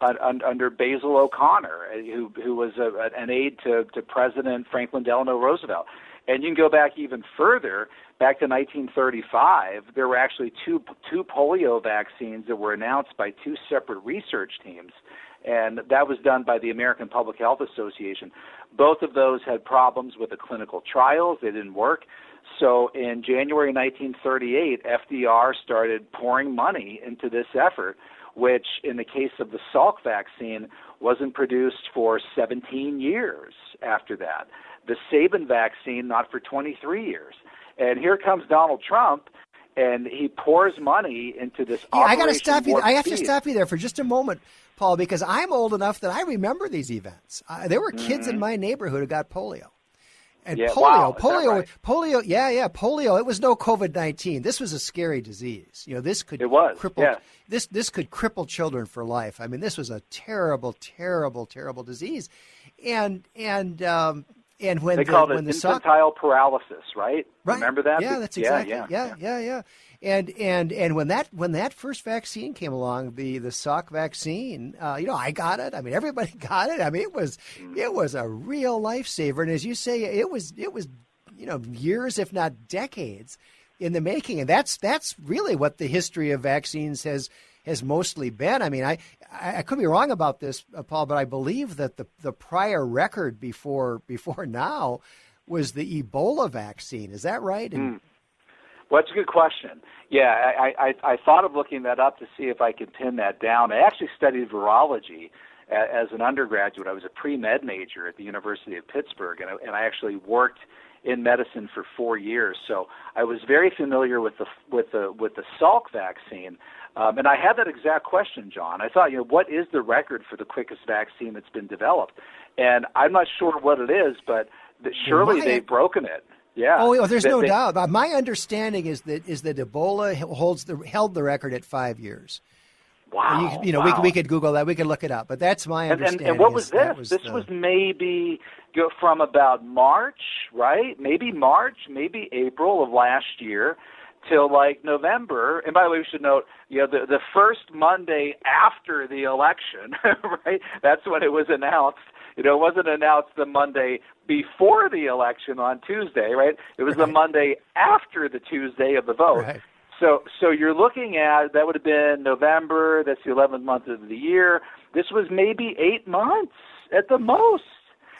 under Basil O'Connor, uh, who, who was a, an aide to, to President Franklin Delano Roosevelt. And you can go back even further, back to 1935. There were actually two two polio vaccines that were announced by two separate research teams, and that was done by the American Public Health Association. Both of those had problems with the clinical trials; they didn't work. So in January 1938, FDR started pouring money into this effort, which, in the case of the Salk vaccine, wasn't produced for 17 years after that. The Sabin vaccine, not for 23 years. And here comes Donald Trump, and he pours money into this. Yeah, I got to stop you. I have to stop you there for just a moment, Paul, because I'm old enough that I remember these events. Uh, there were kids in my neighborhood who got polio. And. Yeah, polio, wow, polio, right? polio, yeah, yeah, polio. It was no COVID nineteen. This was a scary disease. You know, this could It was, cripple yeah. this this could cripple children for life. I mean, this was a terrible, terrible, terrible disease. And and um, and when They the, called it when the Salk- infantile paralysis, right? Right. Remember that? Yeah, that's Yeah, exactly. yeah, yeah, yeah, yeah. And and and when that when that first vaccine came along, the the Salk vaccine, uh, you know, I got it. I mean, everybody got it. I mean, it was Mm. it was a real lifesaver. And as you say, it was it was you know years, if not decades, in the making. And that's that's really what the history of vaccines has has mostly been. I mean, I I, could be wrong about this, uh, Paul, but I believe that the the prior record before before now was the Ebola vaccine. Is that right? And, Well, that's a good question. Yeah, I, I, I thought of looking that up to see if I could pin that down. I actually studied virology as an undergraduate. I was a pre med major at the University of Pittsburgh, and I, and I actually worked in medicine for four years, so I was very familiar with the with the with the Salk vaccine. Um, and I had that exact question, John. I thought, you know, what is the record for the quickest vaccine that's been developed? And I'm not sure what it is, but surely well, they've broken it. Yeah. Oh, oh there's no they, doubt. Uh, my understanding is that is that Ebola holds the held the record at five years. Wow. You, you know, wow. we, we could Google that. We could look it up. But that's my understanding. And, and, and what was this? Was this the... was maybe from about March, right? Maybe March, maybe April of last year till like November. And by the way, we should note, you know, the the first Monday after the election, right? That's when it was announced. You know, it wasn't announced the Monday before the election on Tuesday, right? It was right. the Monday after the Tuesday of the vote. Right. So, so you're looking at that would have been November. That's the 11th month of the year. This was maybe eight months at the most.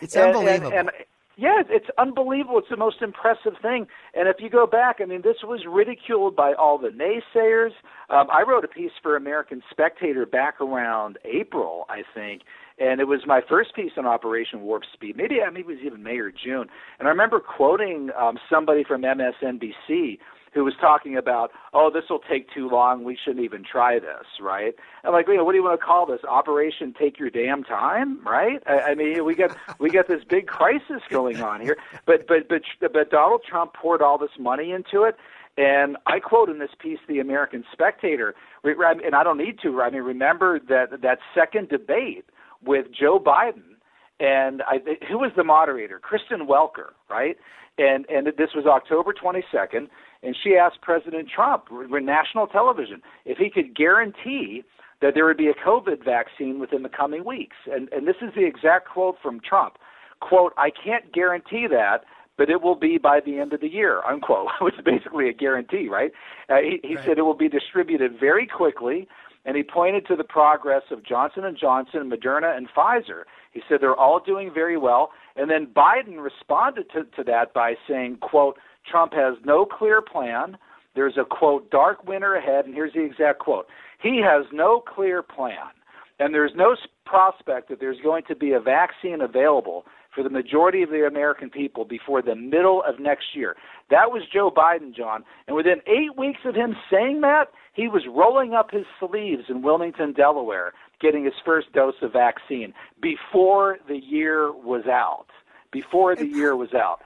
It's unbelievable. And, and, and yeah, it's unbelievable. It's the most impressive thing. And if you go back, I mean, this was ridiculed by all the naysayers. Um, I wrote a piece for American Spectator back around April, I think, and it was my first piece on Operation Warp Speed. Maybe, maybe it was even May or June. And I remember quoting um, somebody from MSNBC who was talking about, oh, this will take too long. We shouldn't even try this, right? And like, you know, what do you want to call this? Operation Take Your Damn Time, right? I, I mean, we got we got this big crisis going on here. But but but but Donald Trump poured all this money into it. And I quote in this piece the American Spectator, and I don't need to. I mean, remember that that second debate with Joe Biden, and I, who was the moderator? Kristen Welker, right? And and this was October 22nd, and she asked President Trump, on national television, if he could guarantee that there would be a COVID vaccine within the coming weeks. And, and this is the exact quote from Trump. Quote, I can't guarantee that, but it will be by the end of the year, unquote, which is basically a guarantee, right? Uh, he he right. said it will be distributed very quickly, and he pointed to the progress of Johnson & Johnson, Moderna, and Pfizer. He said they're all doing very well. And then Biden responded to, to that by saying, quote, Trump has no clear plan. There's a quote, dark winter ahead, and here's the exact quote. He has no clear plan, and there's no prospect that there's going to be a vaccine available for the majority of the American people before the middle of next year. That was Joe Biden, John. And within eight weeks of him saying that, he was rolling up his sleeves in Wilmington, Delaware, getting his first dose of vaccine before the year was out. Before the year was out.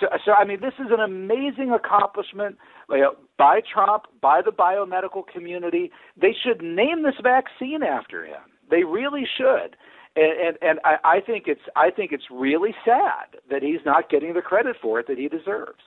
So, so I mean, this is an amazing accomplishment by Trump, by the biomedical community. They should name this vaccine after him. They really should. And, and, and I, I think it's I think it's really sad that he's not getting the credit for it that he deserves.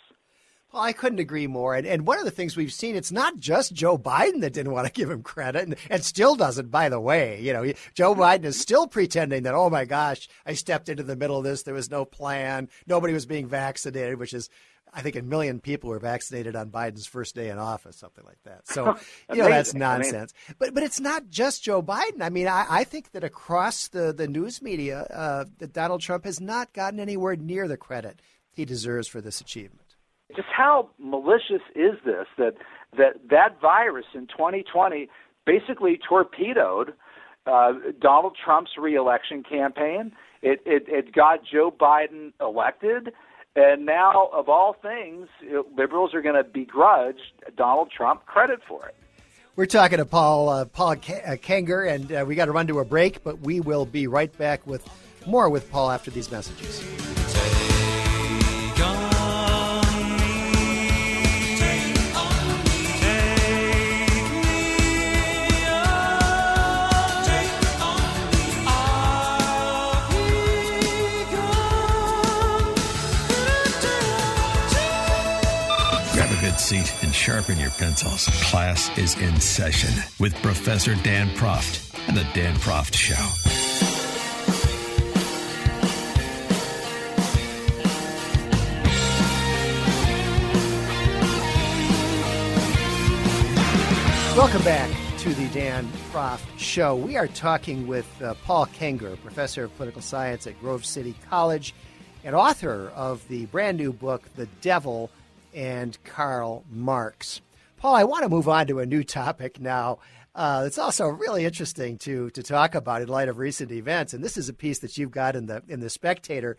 Well, I couldn't agree more. And, and one of the things we've seen, it's not just Joe Biden that didn't want to give him credit and, and still doesn't, by the way. You know, Joe Biden is still pretending that, oh my gosh, I stepped into the middle of this. There was no plan. Nobody was being vaccinated, which is, I think a million people were vaccinated on Biden's first day in office, something like that. So, you know, that's nonsense. I mean, but but it's not just Joe Biden. I mean, I, I think that across the, the news media, uh, that Donald Trump has not gotten anywhere near the credit he deserves for this achievement just how malicious is this that that that virus in 2020 basically torpedoed uh, Donald Trump's reelection campaign. It, it it got Joe Biden elected, and now of all things, liberals are going to begrudge Donald Trump credit for it. We're talking to Paul uh, Paul K- uh, Kengor, and uh, we got to run to a break, but we will be right back with more with Paul after these messages. Sharpen your pencils. Class is in session with Professor Dan Proft and the Dan Proft Show. Welcome back to the Dan Proft Show. We are talking with uh, Paul Kengor, professor of political science at Grove City College and author of the brand new book, The Devil and Karl Marx. Paul, I want to move on to a new topic now. Uh, it's also really interesting to to talk about in light of recent events, and this is a piece that you've got in the in the Spectator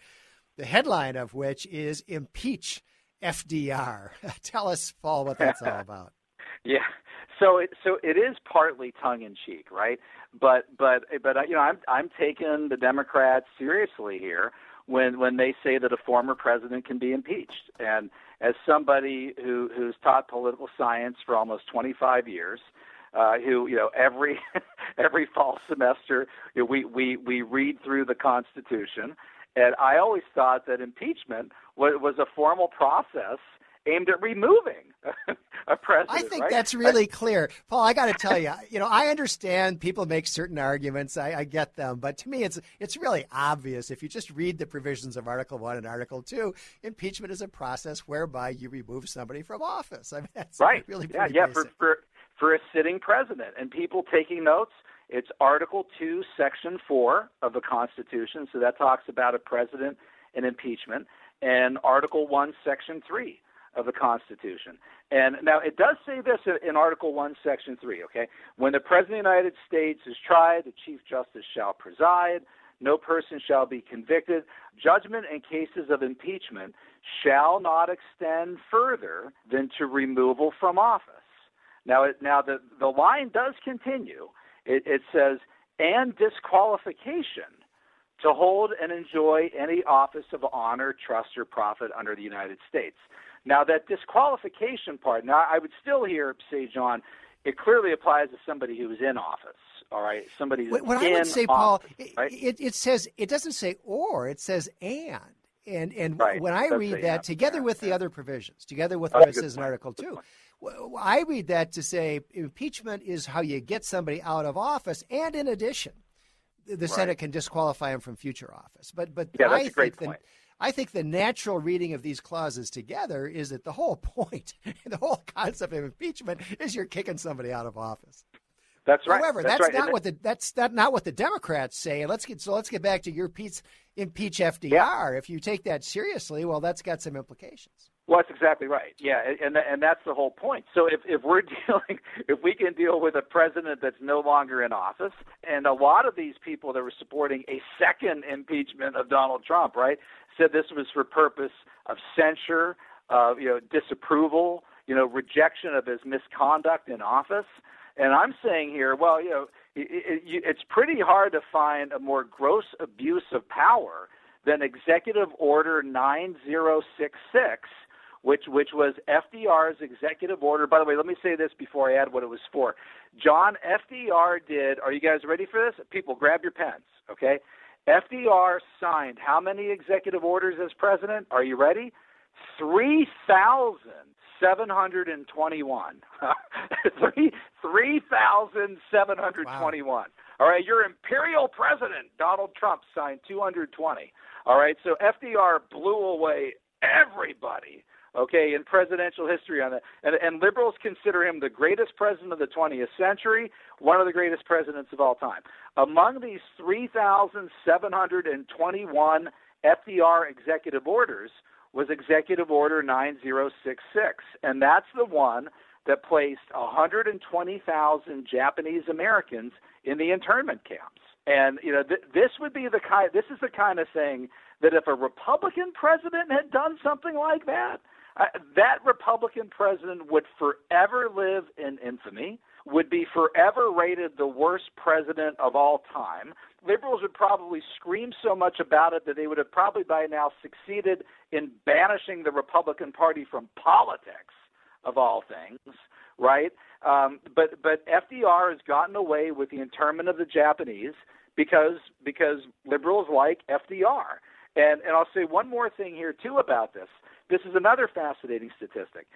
the headline of which is Impeach FDR. Tell us, Paul, what that's all about. yeah. So it so it is partly tongue in cheek, right? But but but you know I'm I'm taking the Democrats seriously here when when they say that a former president can be impeached. And as somebody who who's taught political science for almost 25 years, uh, who you know every every fall semester you know, we we we read through the Constitution, and I always thought that impeachment was, was a formal process aimed at removing a president. I think right? that's really clear, Paul. I got to tell you, you know, I understand people make certain arguments. I, I, get them, but to me, it's it's really obvious if you just read the provisions of Article One and Article Two. Impeachment is a process whereby you remove somebody from office. I mean, that's right. Really, yeah, yeah. For, for for a sitting president, and people taking notes. It's Article 2, Section 4 of the Constitution. So that talks about a president and impeachment. And Article 1, Section 3 of the Constitution. And now it does say this in Article 1, Section 3, okay? When the President of the United States is tried, the Chief Justice shall preside. No person shall be convicted. Judgment in cases of impeachment shall not extend further than to removal from office. Now, it, now the, the line does continue. It, it says, and disqualification to hold and enjoy any office of honor, trust, or profit under the United States. Now, that disqualification part, now I would still hear say, John, it clearly applies to somebody who is in office. All right, somebody what, what I would say, office, Paul, right? it, it says it doesn't say or, it says and. And and right. when I That's read that, that yeah. together with the other provisions, together with Oh, what it says in. Article Two, I read that to say impeachment is how you get somebody out of office, and in addition, the Right. Senate can disqualify him from future office. But but Yeah, that's I think point. I think the natural reading of these clauses together is that the whole point, the whole concept of impeachment is you're kicking somebody out of office. That's right. However, that's, that's, right. not And what the that's not, not what the Democrats say. Let's get so let's get back to your Pete's impeach FDR. Yeah. If you take that seriously, well, that's got some implications. Well, that's exactly right. Yeah, and and that's the whole point. So if if we're dealing, if we can deal with a president that's no longer in office, and a lot of these people that were supporting a second impeachment of Donald Trump, right, said this was for purpose of censure, of you know disapproval, you know rejection of his misconduct in office. And I'm saying here, well, you know, it, it, it's pretty hard to find a more gross abuse of power than Executive Order 9066 which which was FDR's executive order. By the way, let me say this before I add what it was for. John FDR did. Are you guys ready for this? People, grab your pens. Okay. FDR signed how many executive orders as president? Are you ready? Three thousand seven hundred and twenty-one. Three three thousand seven hundred twenty-one. All right, your imperial president Donald Trump signed two hundred twenty. All right, so FDR blew away everybody okay, in presidential history on that. And, and liberals consider him the greatest president of the 20th century, one of the greatest presidents of all time. Among these 3,721 FDR executive orders was Executive Order 9066, and that's the one that placed 120,000 Japanese Americans in the internment camps. And you know, th- this would be the kind. This is the kind of thing that if a Republican president had done something like that, uh, that Republican president would forever live in infamy, would be forever rated the worst president of all time. Liberals would probably scream so much about it that they would have probably by now succeeded in banishing the Republican Party from politics, of all things, right? Um, but but FDR has gotten away with the internment of the Japanese because because liberals like FDR. And and I'll say one more thing here too about this. This is another fascinating statistic.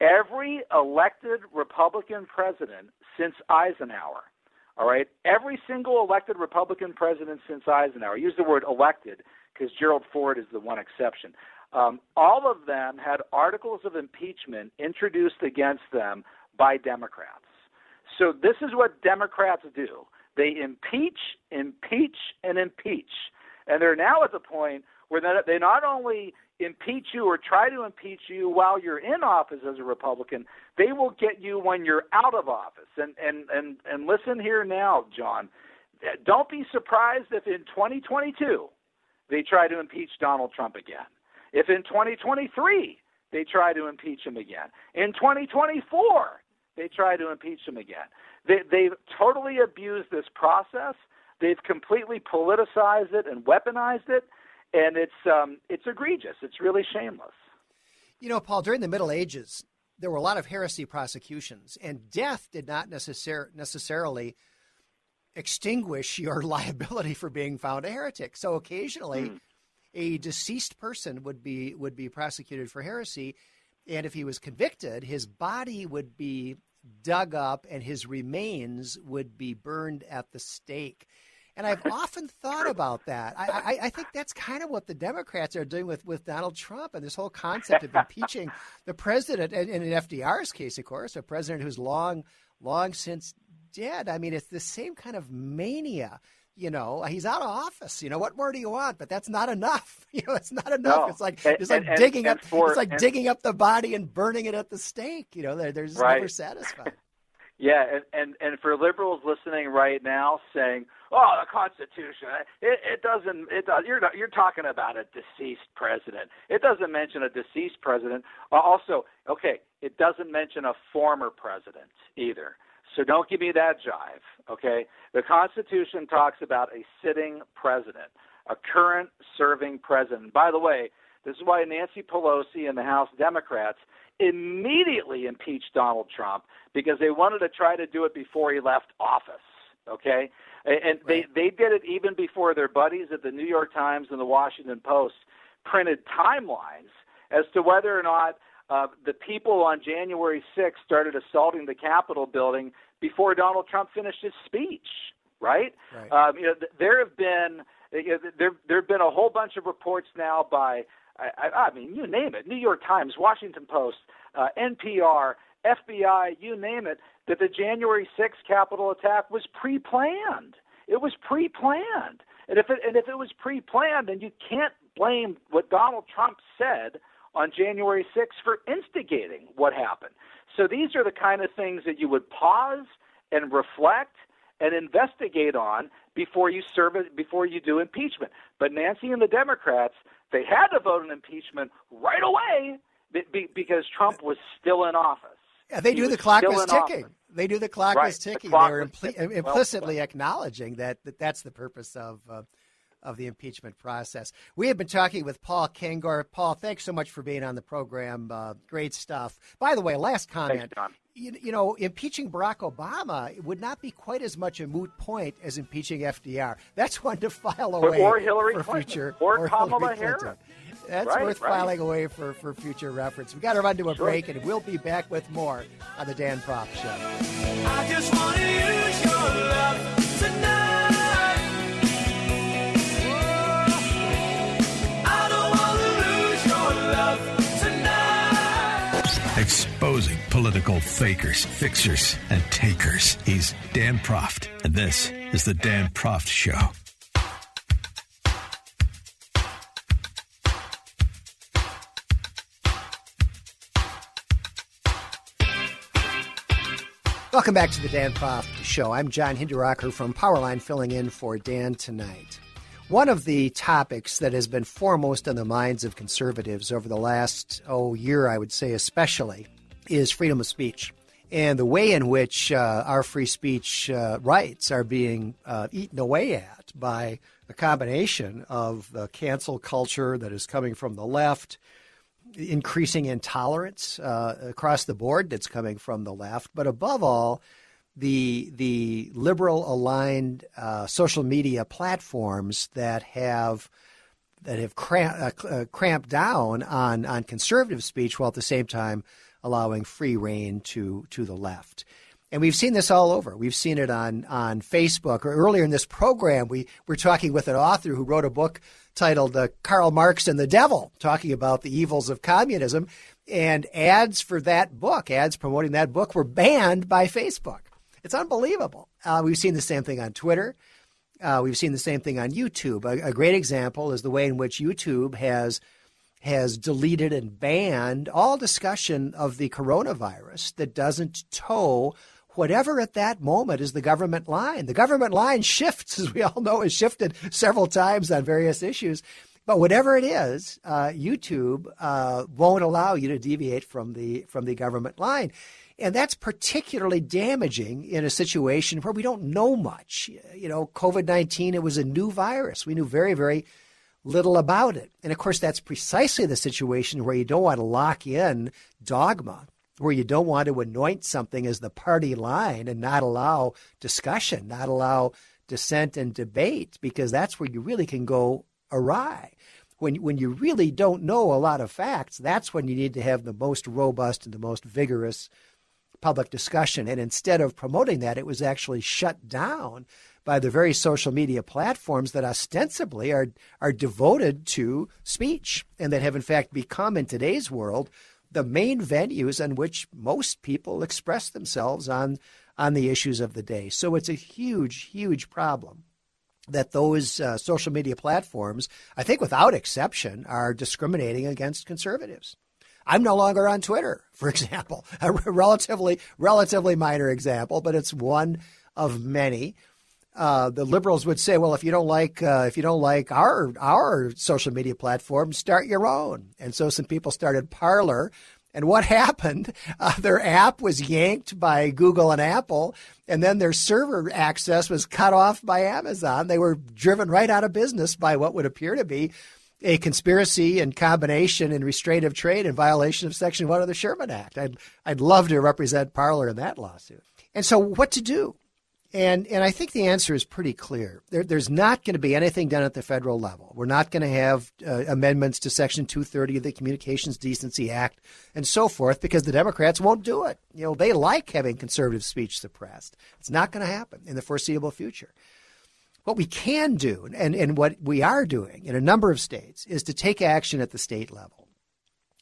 Every elected Republican president since Eisenhower, all right, every single elected Republican president since Eisenhower, use the word elected because Gerald Ford is the one exception. Um, all of them had articles of impeachment introduced against them by Democrats. So this is what Democrats do. They impeach, impeach, and impeach. And they're now at the point where they not only impeach you or try to impeach you while you're in office as a Republican, they will get you when you're out of office. And and and and listen here now, John. Don't be surprised if in 2022 they try to impeach Donald Trump again. If in 2023 they try to impeach him again, in 2024 they try to impeach him again. They, they've totally abused this process. They've completely politicized it and weaponized it, and it's um, it's egregious. It's really shameless. You know, Paul, during the Middle Ages, there were a lot of heresy prosecutions, and death did not necessar- necessarily extinguish your liability for being found a heretic. So occasionally, mm. a deceased person would be would be prosecuted for heresy, and if he was convicted, his body would be dug up and his remains would be burned at the stake. And I've often thought about that. I, I, I, think that's kind of what the Democrats are doing with, with Donald Trump and this whole concept of impeaching the president. And, and in FDR's case, of course, a president who's long, long since dead. I mean, it's the same kind of mania. You know, he's out of office. You know, what more do you want? But that's not enough. You know, it's not enough. No. It's like it's like and, digging up. For, it's like digging up the body and burning it at the stake. You know, they're, they're just right. never satisfied. Yeah, and, and and for liberals listening right now, saying, "Oh, the Constitution, it, it doesn't, it does." You're you're talking about a deceased president. It doesn't mention a deceased president. Uh, also, okay, it doesn't mention a former president either. So don't give me that jive, okay? The Constitution talks about a sitting president, a current serving president. By the way, this is why Nancy Pelosi and the House Democrats immediately impeached Donald Trump because they wanted to try to do it before he left office, okay? And they they did it even before their buddies at the New York Times and the Washington Post printed timelines as to whether or not uh, the people on January 6th started assaulting the Capitol building before Donald Trump finished his speech, right? right. Um, you know, th- there have been you know, there there have been a whole bunch of reports now by I, I mean you name it, New York Times, Washington Post, uh, NPR, FBI, you name it, that the January 6th Capitol attack was pre-planned. It was pre-planned, and if it and if it was pre-planned, then you can't blame what Donald Trump said on January 6th for instigating what happened. So these are the kind of things that you would pause and reflect and investigate on before you serve it, before you do impeachment. But Nancy and the Democrats, they had to vote an impeachment right away because Trump was still in office. Yeah, they he do. The clock is ticking. Office. They do. The clock right. is ticking. The They're impl- implicitly well, acknowledging that, that that's the purpose of uh, of the impeachment process. We have been talking with Paul Kengor. Paul, thanks so much for being on the program. Uh, great stuff. By the way, last comment. Thanks, you, you, know, impeaching Barack Obama would not be quite as much a moot point as impeaching FDR. That's one to file away or Hillary for Clinton. future or, or Kamala Harris. That's right, worth right. filing away for, for future reference. We've got to run to a sure. break, and we'll be back with more on the Dan Proft Show. exposing political fakers, fixers, and takers. He's Dan Proft, and this is The Dan Proft Show. Welcome back to the Dan Proft Show. I'm John Hinderaker from Powerline, filling in for Dan tonight. One of the topics that has been foremost on the minds of conservatives over the last oh year, I would say especially, is freedom of speech and the way in which uh, our free speech uh, rights are being uh, eaten away at by a combination of the cancel culture that is coming from the left, increasing intolerance uh, across the board that's coming from the left, but above all, the the liberal aligned uh, social media platforms that have that have cramp, uh, uh, cramped down on on conservative speech while at the same time allowing free rein to to the left. And we've seen this all over. We've seen it on on Facebook. Or earlier in this program, we were talking with an author who wrote a book titled uh, "Karl Marx and the Devil," talking about the evils of communism. And ads for that book, ads promoting that book, were banned by Facebook. It's unbelievable. Uh, we've seen the same thing on Twitter. Uh, we've seen the same thing on YouTube. A, a, great example is the way in which YouTube has has deleted and banned all discussion of the coronavirus that doesn't toe whatever at that moment is the government line. The government line shifts, as we all know, has shifted several times on various issues. But whatever it is, uh, YouTube uh, won't allow you to deviate from the from the government line. And that's particularly damaging in a situation where we don't know much. You know, COVID 19, it was a new virus. We knew very, very little about it. And of course, that's precisely the situation where you don't want to lock in dogma, where you don't want to anoint something as the party line and not allow discussion, not allow dissent and debate, because that's where you really can go awry. When, when you really don't know a lot of facts, that's when you need to have the most robust and the most vigorous public discussion. And instead of promoting that, it was actually shut down by the very social media platforms that ostensibly are, are devoted to speech and that have, in fact, become in today's world the main venues on which most people express themselves on, on the issues of the day. So it's a huge, huge problem that those uh, social media platforms, I think without exception, are discriminating against conservatives. I'm no longer on Twitter, for example, a relatively relatively minor example, but it's one of many. Uh, the liberals would say, "Well, if you don't like uh, if you don't like our our social media platform, start your own." And so some people started Parler, and what happened? Uh, their app was yanked by Google and Apple, and then their server access was cut off by Amazon. They were driven right out of business by what would appear to be a conspiracy and combination and restraint of trade in violation of Section 1 of the Sherman Act. I'd, I'd love to represent Parler in that lawsuit. And so, what to do? And, and I think the answer is pretty clear. There, there's not going to be anything done at the federal level. We're not going to have uh, amendments to Section 230 of the Communications Decency Act and so forth because the Democrats won't do it. You know, they like having conservative speech suppressed. It's not going to happen in the foreseeable future. What we can do, and, and what we are doing in a number of states, is to take action at the state level.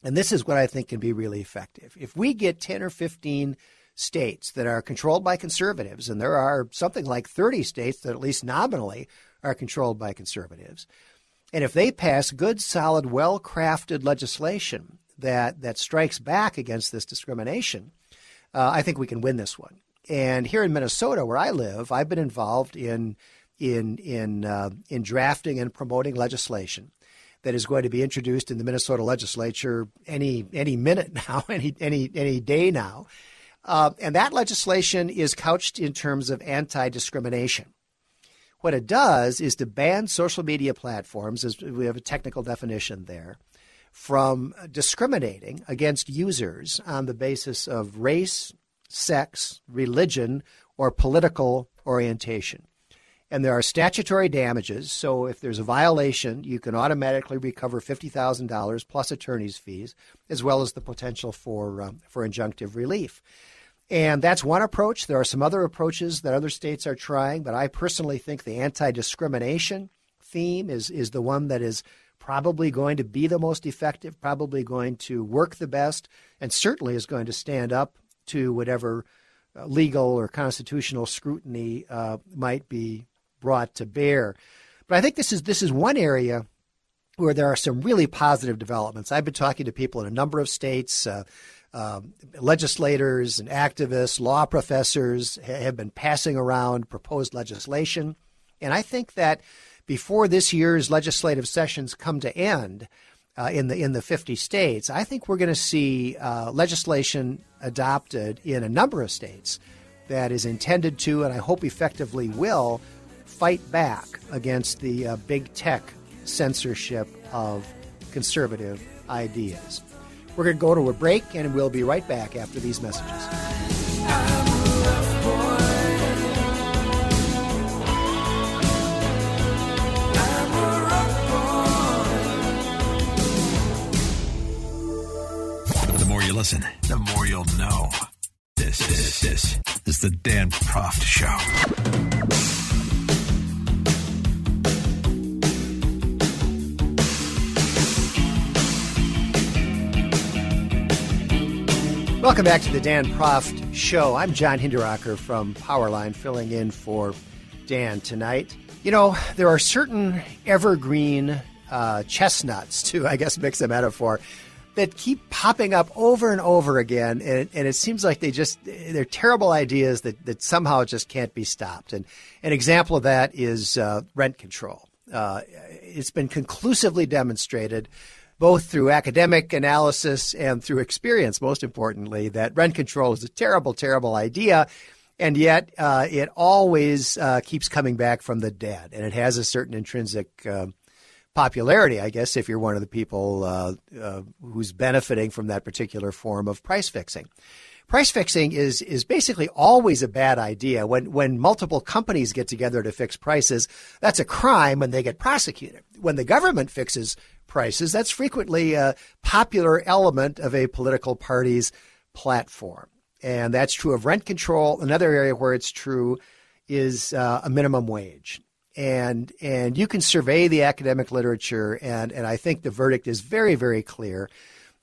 And this is what I think can be really effective. If we get 10 or 15 states that are controlled by conservatives, and there are something like 30 states that at least nominally are controlled by conservatives, and if they pass good, solid, well crafted legislation that, that strikes back against this discrimination, uh, I think we can win this one. And here in Minnesota, where I live, I've been involved in in in uh, in drafting and promoting legislation that is going to be introduced in the Minnesota legislature any any minute now, any any any day now. Uh, and that legislation is couched in terms of anti-discrimination. What it does is to ban social media platforms, as we have a technical definition there, from discriminating against users on the basis of race, sex, religion, or political orientation and there are statutory damages. So if there's a violation, you can automatically recover fifty thousand dollars plus attorney's fees, as well as the potential for um, for injunctive relief. And that's one approach. There are some other approaches that other states are trying, but I personally think the anti-discrimination theme is is the one that is probably going to be the most effective, probably going to work the best, and certainly is going to stand up to whatever uh, legal or constitutional scrutiny uh, might be brought to bear. But I think this is this is one area where there are some really positive developments. I've been talking to people in a number of states. Uh, uh, legislators and activists, law professors have been passing around proposed legislation. And I think that before this year's legislative sessions come to end uh, in the in the 50 states, I think we're going to see uh, legislation adopted in a number of states that is intended to, and I hope effectively will, fight back against the uh, big tech censorship of conservative ideas. We're going to go to a break and we'll be right back after these messages. The more you listen, the more you'll know. This, this, this is the Dan Proft Show. Welcome back to the Dan Proft Show. I'm John Hinderaker from Powerline, filling in for Dan tonight. You know, there are certain evergreen uh, chestnuts, to I guess mix a metaphor, that keep popping up over and over again, and, and it seems like they just they're terrible ideas that, that somehow just can't be stopped. And an example of that is uh, rent control. Uh, it's been conclusively demonstrated, both through academic analysis and through experience, most importantly, that rent control is a terrible, terrible idea. And yet, uh, it always uh, keeps coming back from the dead, and it has a certain intrinsic um, popularity, I guess, if you're one of the people uh, uh, who's benefiting from that particular form of price fixing. Price fixing is is basically always a bad idea. When when multiple companies get together to fix prices, that's a crime when they get prosecuted. When the government fixes prices, that's frequently a popular element of a political party's platform. And that's true of rent control. Another area where it's true is uh, a minimum wage and and you can survey the academic literature, and and I think the verdict is very very clear.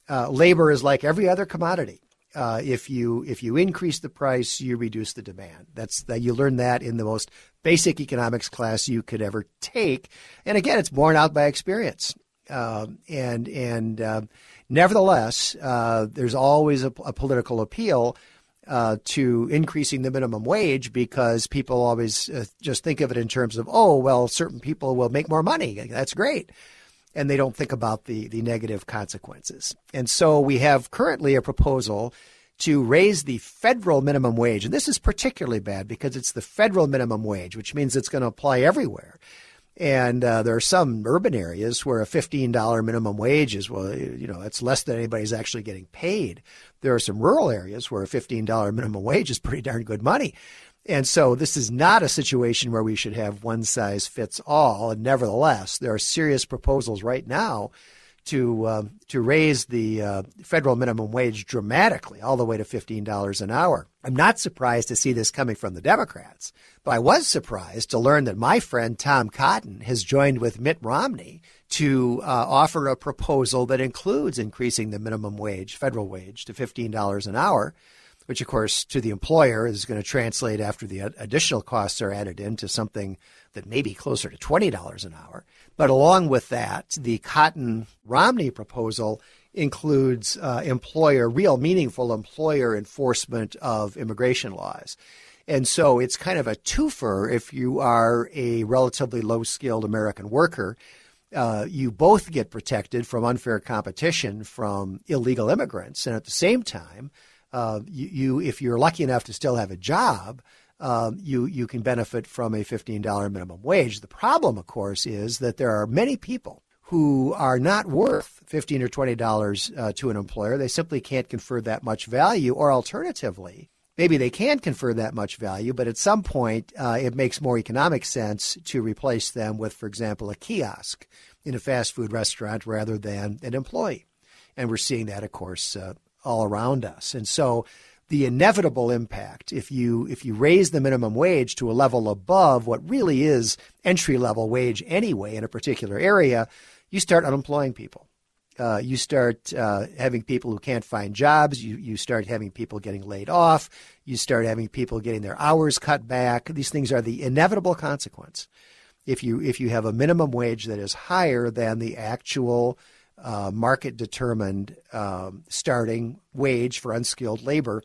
Uh, labor is like every other commodity. Uh, if you if you increase the price, you reduce the demand. That's that you learn that in the most basic economics class you could ever take. And again, it's borne out by experience. Uh, and and uh, nevertheless, uh, there's always a, a political appeal uh, to increasing the minimum wage because people always uh, just think of it in terms of, oh, well, certain people will make more money. That's great. And they don't think about the, the negative consequences. And so we have currently a proposal to raise the federal minimum wage. And this is particularly bad because it's the federal minimum wage, which means it's going to apply everywhere. And uh, there are some urban areas where a $15 minimum wage is, well, you know, that's less than anybody's actually getting paid. There are some rural areas where a $15 minimum wage is pretty darn good money. And so this is not a situation where we should have one size fits all. And nevertheless, there are serious proposals right now to um, to raise the uh, federal minimum wage dramatically, all the way to fifteen dollars an hour. I'm not surprised to see this coming from the Democrats, but I was surprised to learn that my friend Tom Cotton has joined with Mitt Romney to uh, offer a proposal that includes increasing the minimum wage, federal wage, to fifteen dollars an hour which of course to the employer is going to translate after the additional costs are added into something that may be closer to $20 an hour. But along with that, the Cotton Romney proposal includes uh, employer, real meaningful employer enforcement of immigration laws. And so it's kind of a twofer if you are a relatively low skilled American worker. Uh, you both get protected from unfair competition from illegal immigrants. And at the same time, uh, you, you, if you're lucky enough to still have a job, um, you you can benefit from a $15 minimum wage. The problem, of course, is that there are many people who are not worth $15 or $20 uh, to an employer. They simply can't confer that much value, or alternatively, maybe they can confer that much value, but at some point uh, it makes more economic sense to replace them with, for example, a kiosk in a fast food restaurant rather than an employee. And we're seeing that, of course, uh, all around us. And so the inevitable impact if you if you raise the minimum wage to a level above what really is entry level wage anyway in a particular area, you start unemploying people. Uh, you start uh, having people who can't find jobs. You you start having people getting laid off. You start having people getting their hours cut back. These things are the inevitable consequence. If you if you have a minimum wage that is higher than the actual uh, market determined um, starting wage for unskilled labor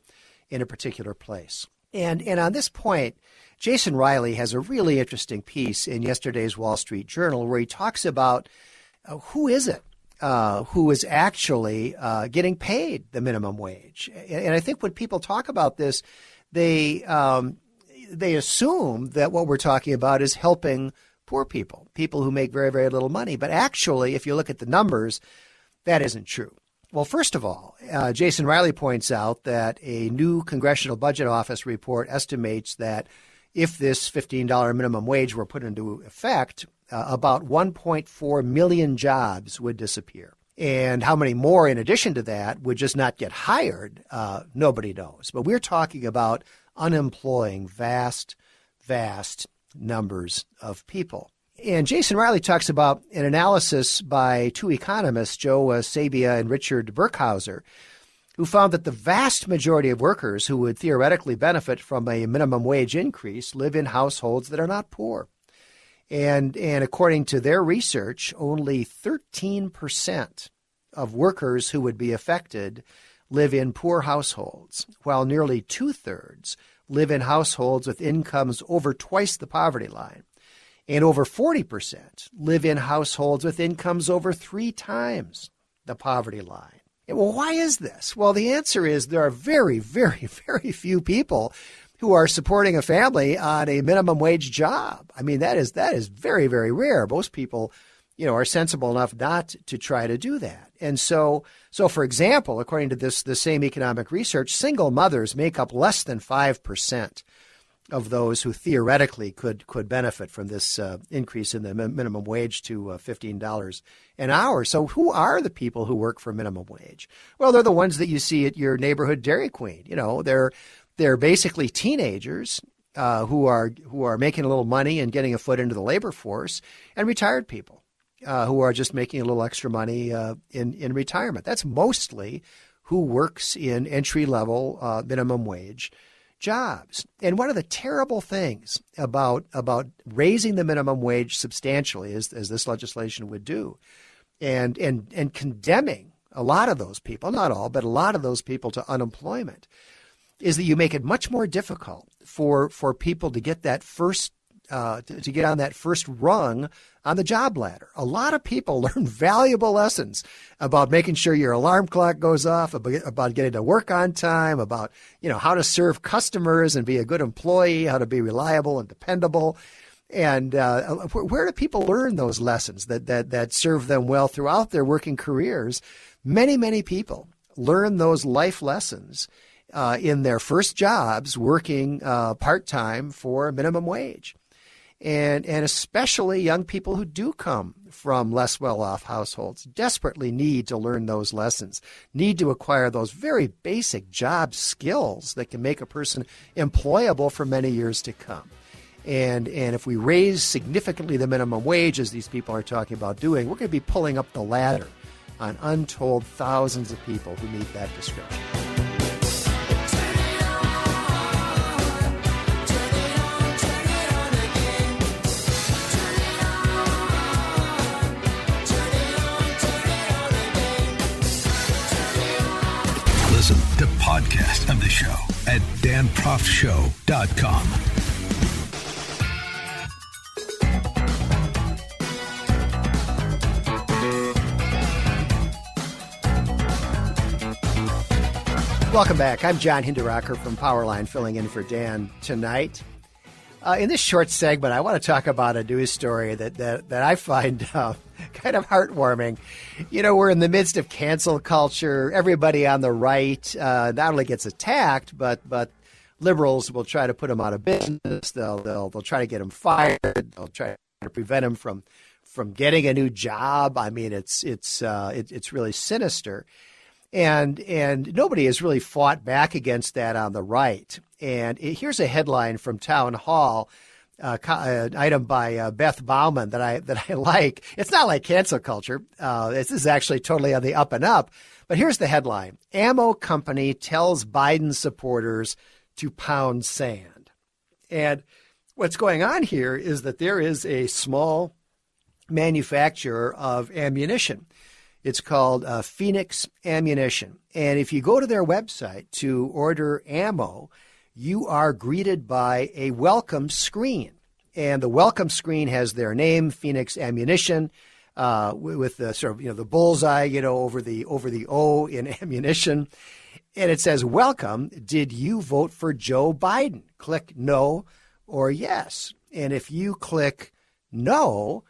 in a particular place. And, and on this point, Jason Riley has a really interesting piece in yesterday's Wall Street Journal where he talks about uh, who is it uh, who is actually uh, getting paid the minimum wage. And, I think when people talk about this, they um, they assume that what we're talking about is helping poor people, people who make very, very little money. But actually, if you look at the numbers, that isn't true. Well, first of all, uh, Jason Riley points out that a new Congressional Budget Office report estimates that if this $15 minimum wage were put into effect, uh, about 1.4 million jobs would disappear. And how many more, in addition to that, would just not get hired, uh, nobody knows. But we're talking about unemploying vast, vast numbers of people. And Jason Riley talks about an analysis by two economists, Joe uh, Sabia and Richard Burkhauser, who found that the vast majority of workers who would theoretically benefit from a minimum wage increase live in households that are not poor. And, and according to their research, only 13% of workers who would be affected live in poor households, while nearly two thirds live in households with incomes over twice the poverty line. And over 40% live in households with incomes over three times the poverty line. Well, why is this? Well, the answer is there are very, very, very few people who are supporting a family on a minimum wage job. I mean, that is that is very, very rare. Most people, you know, are sensible enough not to try to do that. And so, so for example, according to this the same economic research, single mothers make up less than five percent of those who theoretically could could benefit from this uh, increase in the minimum wage to uh, fifteen dollars an hour. So, who are the people who work for minimum wage? Well, they're the ones that you see at your neighborhood Dairy Queen. You know, they're they're basically teenagers uh, who are who are making a little money and getting a foot into the labor force, and retired people uh, who are just making a little extra money uh, in in retirement. That's mostly who works in entry level uh, minimum wage jobs. And one of the terrible things about about raising the minimum wage substantially, as, as this legislation would do, and and and condemning a lot of those people, not all, but a lot of those people to unemployment, is that you make it much more difficult for for people to get that first uh, to, to, get on that first rung on the job ladder. A lot of people learn valuable lessons about making sure your alarm clock goes off, about, getting to work on time, about you know how to serve customers and be a good employee, how to be reliable and dependable. And uh, where do people learn those lessons that, that that serve them well throughout their working careers? Many, many people learn those life lessons uh, in their first jobs working uh, part time for minimum wage. And and especially young people who do come from less well-off households desperately need to learn those lessons need to acquire those very basic job skills that can make a person employable for many years to come. And and if we raise significantly the minimum wage as these people are talking about doing we're going to be pulling up the ladder on untold thousands of people who meet that description of the show at danproftshow.com. Welcome back. I'm John Hinderaker from Powerline, filling in for Dan tonight. Uh, in this short segment, I want to talk about a news story that, that, that I find uh, kind of heartwarming. You know, we're in the midst of cancel culture. Everybody on the right uh, not only gets attacked, but but liberals will try to put them out of business. They'll they'll they'll try to get them fired. They'll try to prevent them from from getting a new job. I mean, it's it's uh, it, it's really sinister. And and nobody has really fought back against that on the right. And it, here's a headline from Town Hall uh, an item by uh, Beth Baumann that I that I like. It's not like cancel culture. Uh, this is actually totally on the up and up. But here's the headline: Ammo company tells Biden supporters to pound sand. And what's going on here is that there is a small manufacturer of ammunition. It's called uh, Phoenix Ammunition. And if you go to their website to order ammo, you are greeted by a welcome screen. And the welcome screen has their name, Phoenix Ammunition, uh, with the sort of you know the bullseye, you know, over the over the O in ammunition, and it says, "Welcome. Did you vote for Joe Biden?" Click no or yes, and if you click no,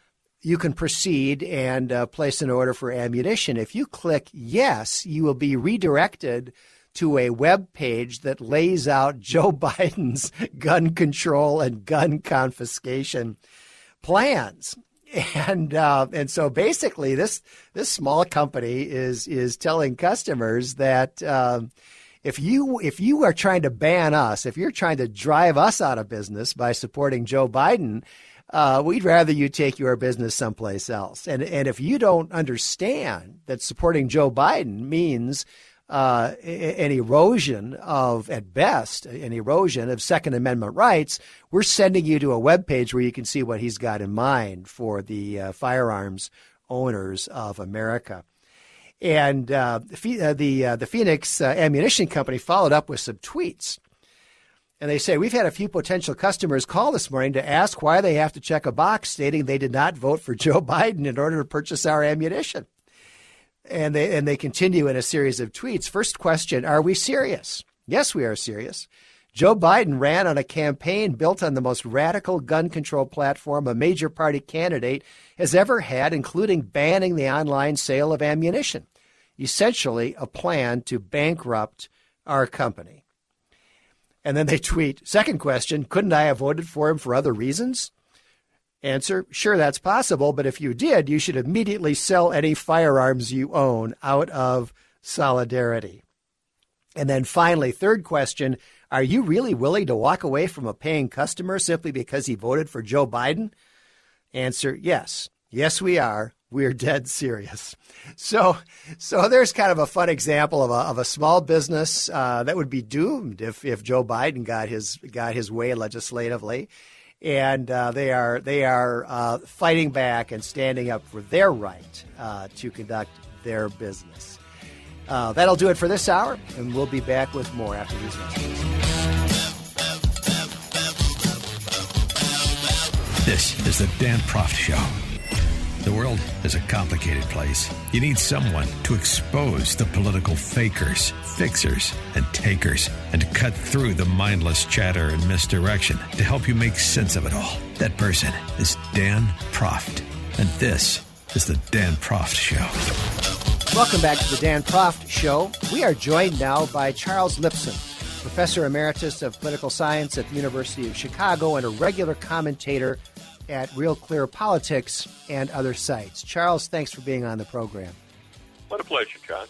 you can proceed and uh, place an order for ammunition. If you click yes, you will be redirected to a web page that lays out Joe Biden's gun control and gun confiscation plans. And uh, and so basically, this this small company is is telling customers that um, if you if you are trying to ban us, if you're trying to drive us out of business by supporting Joe Biden, uh, we'd rather you take your business someplace else. And and if you don't understand that supporting Joe Biden means uh, an erosion of, at best, an erosion of Second Amendment rights, we're sending you to a web page where you can see what he's got in mind for the uh, firearms owners of America. And uh, the uh, the, uh, the Phoenix uh, Ammunition Company followed up with some tweets. And they say, We've had a few potential customers call this morning to ask why they have to check a box stating they did not vote for Joe Biden in order to purchase our ammunition. And they, and they continue in a series of tweets. First question Are we serious? Yes, we are serious. Joe Biden ran on a campaign built on the most radical gun control platform a major party candidate has ever had, including banning the online sale of ammunition. Essentially, a plan to bankrupt our company. And then they tweet, second question, couldn't I have voted for him for other reasons? Answer, sure, that's possible, but if you did, you should immediately sell any firearms you own out of solidarity. And then finally, third question, are you really willing to walk away from a paying customer simply because he voted for Joe Biden? Answer, yes. Yes, we are we're dead serious. So, so there's kind of a fun example of a, of a small business uh, that would be doomed if, if Joe Biden got his got his way legislatively, and uh, they are they are uh, fighting back and standing up for their right uh, to conduct their business. Uh, that'll do it for this hour, and we'll be back with more after these messages. This is the Dan Proft Show. The world is a complicated place. You need someone to expose the political fakers, fixers, and takers, and to cut through the mindless chatter and misdirection to help you make sense of it all. That person is Dan Proft. And this is the Dan Proft Show. Welcome back to the Dan Proft Show. We are joined now by Charles Lipson, Professor Emeritus of Political Science at the University of Chicago and a regular commentator at Real Clear Politics and other sites. Charles, thanks for being on the program. What a pleasure, John.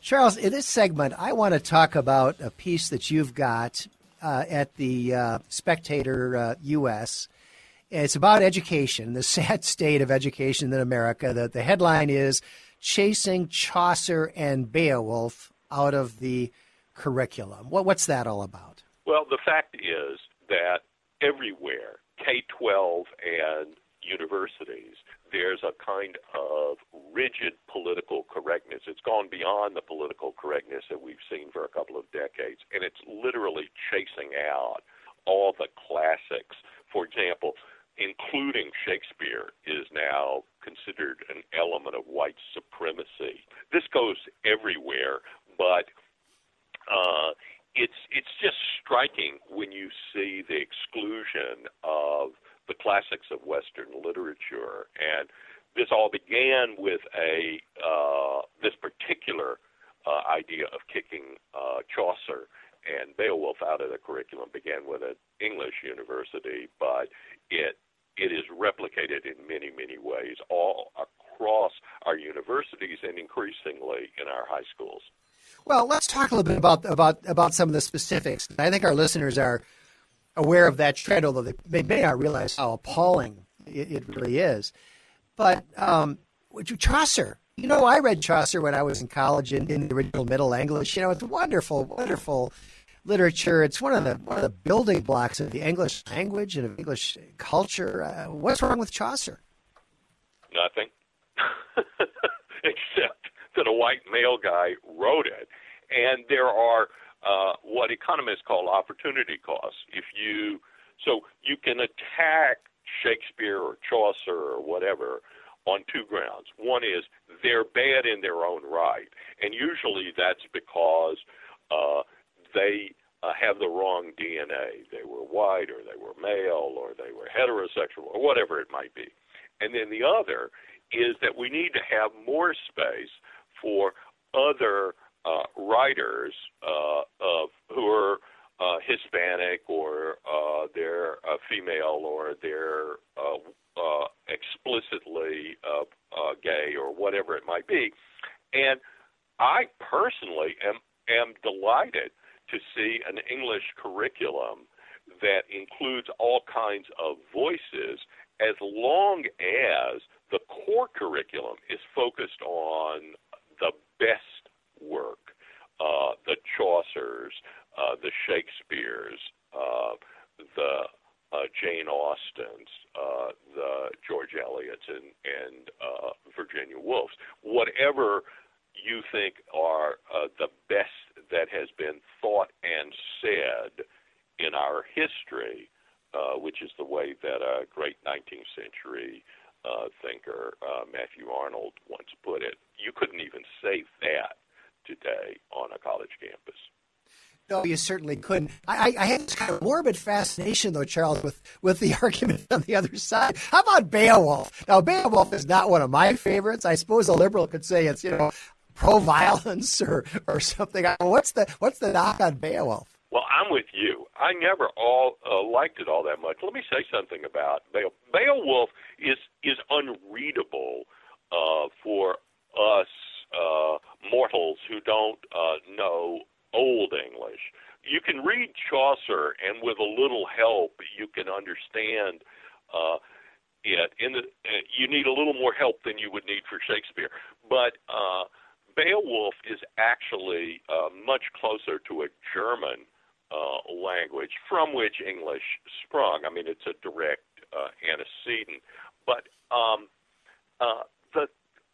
Charles, in this segment, I want to talk about a piece that you've got uh, at the uh, Spectator uh, U.S. It's about education, the sad state of education in America. The, the headline is Chasing Chaucer and Beowulf Out of the Curriculum. What, what's that all about? Well, the fact is that everywhere K 12 and universities, there's a kind of rigid political correctness. It's gone beyond the political correctness that we've seen for a couple of decades, and it's literally chasing out all the classics. For example, including Shakespeare is now considered an element of white supremacy. This goes everywhere, but uh, it's it's just striking when you see the exclusion of the classics of Western literature, and this all began with a uh, this particular uh, idea of kicking uh, Chaucer and Beowulf out of the curriculum began with an English university, but it it is replicated in many many ways all across our universities and increasingly in our high schools. Well, let's talk a little bit about about about some of the specifics. I think our listeners are aware of that trend, although they, they may not realize how appalling it, it really is. But um, Chaucer, you know, I read Chaucer when I was in college in, in the original Middle English. You know, it's wonderful, wonderful literature. It's one of the one of the building blocks of the English language and of English culture. Uh, what's wrong with Chaucer? Nothing, except that a white male guy wrote it. And there are uh, what economists call opportunity costs. If you so you can attack Shakespeare or Chaucer or whatever on two grounds. One is they're bad in their own right, and usually that's because uh, they uh, have the wrong DNA. They were white, or they were male, or they were heterosexual, or whatever it might be. And then the other is that we need to have more space for other uh, writers uh, of who are uh, Hispanic or uh, they're uh, female or they're uh, uh, explicitly uh, uh, gay or whatever it might be. And I personally am am delighted to see an English curriculum that includes all kinds of voices as long as the core curriculum is focused on best work, uh, the Chaucers, uh, the Shakespeares, uh, the uh, Jane Austens, uh, the George Eliots, and, and uh, Virginia Woolfs. Whatever you think are uh, the best that has been thought and said in our history, uh, which is the way that a great 19th century uh, thinker, uh, Matthew Arnold, once put it. You couldn't even say that today on a college campus. No, you certainly couldn't. I, I, had this kind of morbid fascination, though, Charles, with, with the argument on the other side. How about Beowulf? Now, Beowulf is not one of my favorites. I suppose a liberal could say it's, you know, pro-violence or, or something. What's the what's the knock on Beowulf? Well, I'm with you. I never all uh, liked it all that much. Let me say something about Beowulf. Beowulf is is unreadable uh, for us uh, mortals who don't uh, know Old English. You can read Chaucer, and with a little help, you can understand uh, it. In the, uh, you need a little more help than you would need for Shakespeare, but uh, Beowulf is actually uh, much closer to a German uh, language from which English sprung. I mean, it's a direct uh, antecedent. But um, uh, the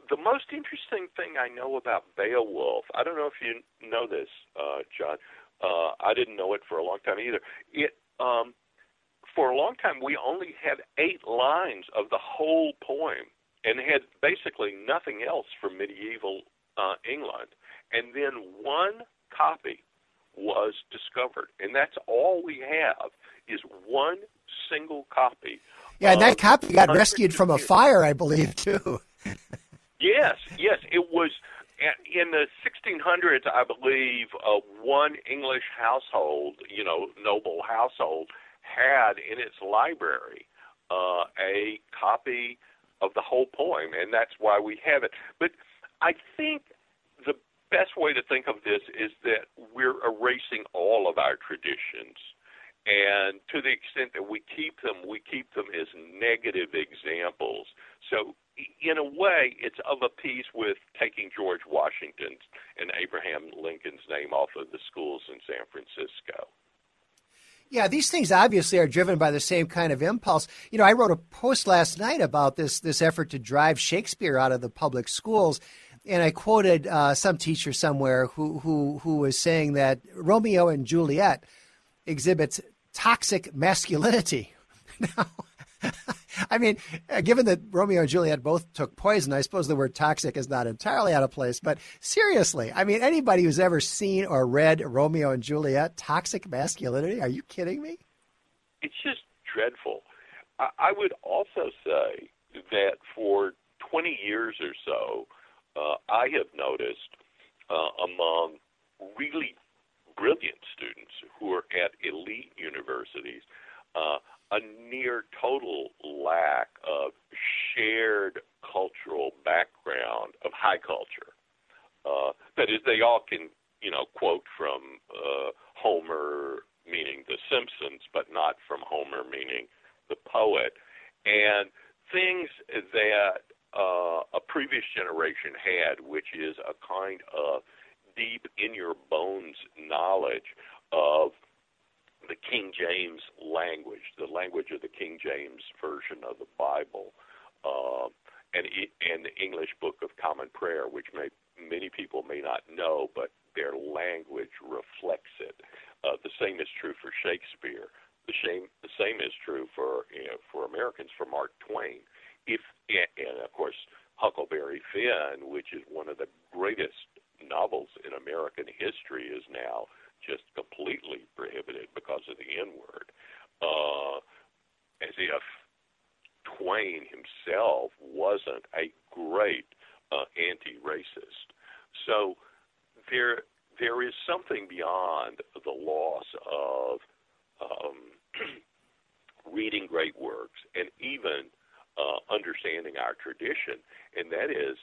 the most interesting thing I know about Beowulf, I don't know if you know this, uh, John. Uh, I didn't know it for a long time either. It um, for a long time we only had eight lines of the whole poem and had basically nothing else from medieval uh, England. And then one copy was discovered, and that's all we have is one single copy. Yeah, and that copy got rescued from a fire, I believe, too. yes, yes, it was in the 1600s. I believe uh, one English household, you know, noble household, had in its library uh, a copy of the whole poem, and that's why we have it. But I think best way to think of this is that we're erasing all of our traditions. And to the extent that we keep them, we keep them as negative examples. So, in a way, it's of a piece with taking George Washington's and Abraham Lincoln's name off of the schools in San Francisco. Yeah, these things obviously are driven by the same kind of impulse. You know, I wrote a post last night about this this effort to drive Shakespeare out of the public schools, and I quoted uh, some teacher somewhere who who who was saying that Romeo and Juliet exhibits toxic masculinity. now, I mean, uh, given that Romeo and Juliet both took poison, I suppose the word toxic is not entirely out of place. But seriously, I mean, anybody who's ever seen or read Romeo and Juliet, toxic masculinity? Are you kidding me? It's just dreadful. I, I would also say that for 20 years or so, uh, I have noticed uh, among really brilliant students who are at elite universities uh, a near total lack of shared cultural background of high culture. Uh, that is, they all can, you know, quote from uh, Homer, meaning The Simpsons, but not from Homer, meaning the poet. And things that uh, a previous generation had, which is a kind of deep in your bones knowledge of the King James language, the language of the King James version of the Bible, uh, and and the English Book of Common Prayer, which may many people may not know, but their language reflects it. Uh, the same is true for Shakespeare. The same the same is true for you know, for Americans for Mark Twain if and of course Huckleberry Finn, which is one of the greatest novels in American history, is now just completely prohibited because of the N word. Uh, as if Twain himself wasn't a great uh, anti-racist. So there there is something beyond the loss of um, reading great works and even uh, understanding our tradition, and that is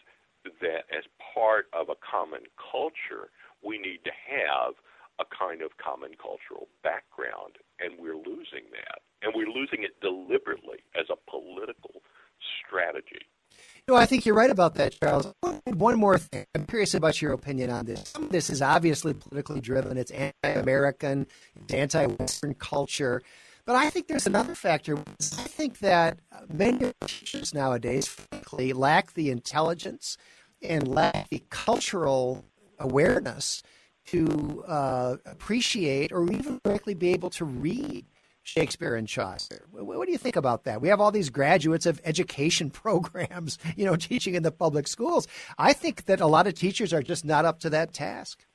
that as part of a common culture, we need to have a kind of common cultural background, and we're losing that. And we're losing it deliberately as a political strategy. No, I think you're right about that, Charles. One more thing. I'm curious about your opinion on this. Some of this is obviously politically driven. It's anti-American, it's anti-Western culture. But I think there's another factor. I think that many teachers nowadays, frankly, lack the intelligence and lack the cultural awareness to uh, appreciate or even directly be able to read Shakespeare and Chaucer. What do you think about that? We have all these graduates of education programs, you know, teaching in the public schools. I think that a lot of teachers are just not up to that task.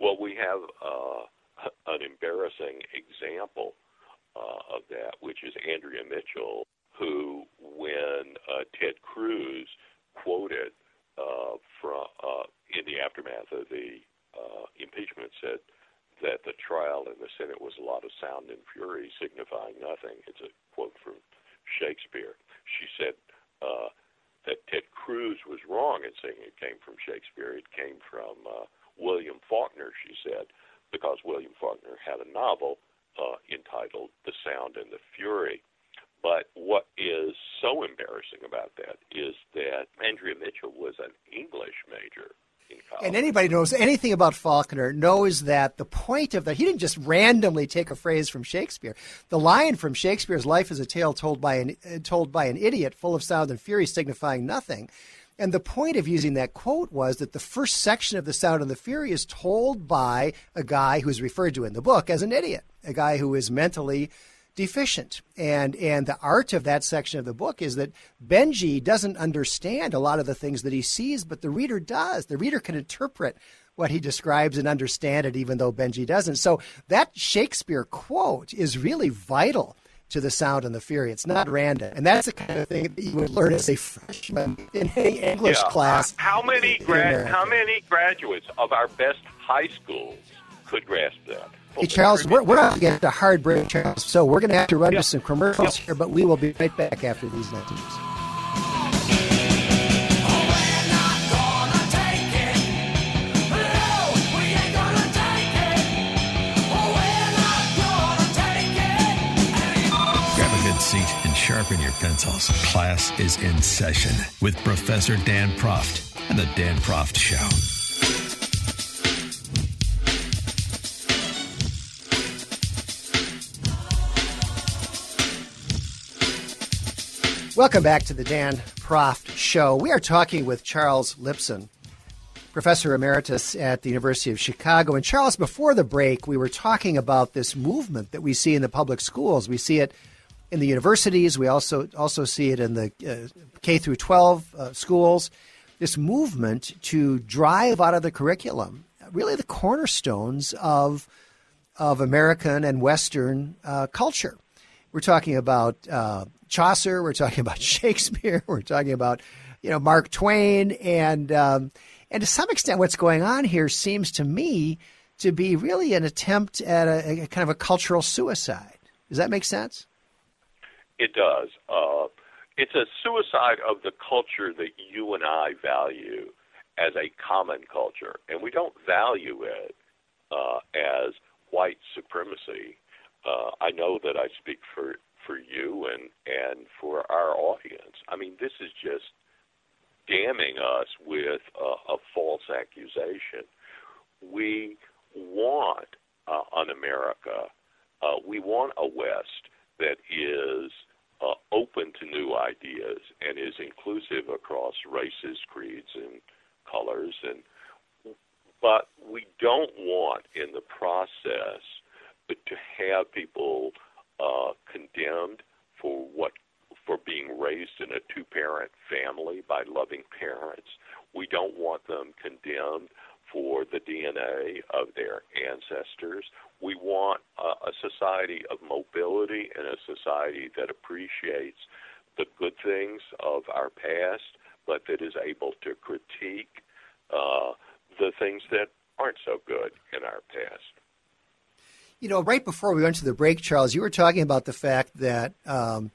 Well, we have uh, an embarrassing example uh, of that, which is Andrea Mitchell, who, when uh, Ted Cruz quoted uh, from uh, in the aftermath of the uh, impeachment, said that the trial in the Senate was a lot of sound and fury, signifying nothing. It's a quote from Shakespeare. She said uh, that Ted Cruz was wrong in saying it came from Shakespeare. It came from uh, William Faulkner, she said, because William Faulkner had a novel uh, entitled The Sound and the Fury. But what is so embarrassing about that is that Andrea Mitchell was an English major in college. and anybody knows anything about Faulkner knows that the point of that he didn't just randomly take a phrase from Shakespeare. The line from Shakespeare's "Life is a tale told by an uh, told by an idiot, full of sound and fury, signifying nothing." And the point of using that quote was that the first section of the Sound and the Fury is told by a guy who's referred to in the book as an idiot, a guy who is mentally deficient. And and the art of that section of the book is that Benji doesn't understand a lot of the things that he sees, but the reader does. The reader can interpret what he describes and understand it, even though Benji doesn't. So that Shakespeare quote is really vital to the sound and the fury. It's not random, and that's the kind of thing that you would learn as a freshman in any English yeah. class. How many grad? How many graduates of our best high schools could grasp that? Hey, Charles, we're, we're to get a hard break, Charles. So we're going to have to run yep. to some commercials yep. here, but we will be right back after these messages. Grab a good seat and sharpen your pencils. Class is in session with Professor Dan Proft and the Dan Proft Show. Welcome back to the Dan Proft Show. We are talking with Charles Lipson, professor emeritus at the University of Chicago. And Charles, before the break, we were talking about this movement that we see in the public schools. We see it in the universities. We also also see it in the uh, K through 12 uh, schools. This movement to drive out of the curriculum really the cornerstones of of American and Western uh, culture. We're talking about uh, Chaucer, we're talking about Shakespeare, we're talking about you know Mark Twain, and um, and to some extent, what's going on here seems to me to be really an attempt at a, a kind of a cultural suicide. Does that make sense? It does. Uh, it's a suicide of the culture that you and I value as a common culture, and we don't value it uh, as white supremacy. Uh, I know that I speak for for you and and for our audience. I mean, this is just damning us with a, a false accusation. We want uh, an America. Uh, we want a West that is uh, open to new ideas and is inclusive across races, creeds, and colors. And but we don't want, in the process, to have people uh, condemned for what for being raised in a two-parent family by loving parents. We don't want them condemned for the DNA of their ancestors. We want uh, a society of mobility and a society that appreciates the good things of our past, but that is able to critique uh, the things that aren't so good in our past. You know, right before we went to the break, Charles, you were talking about the fact that um,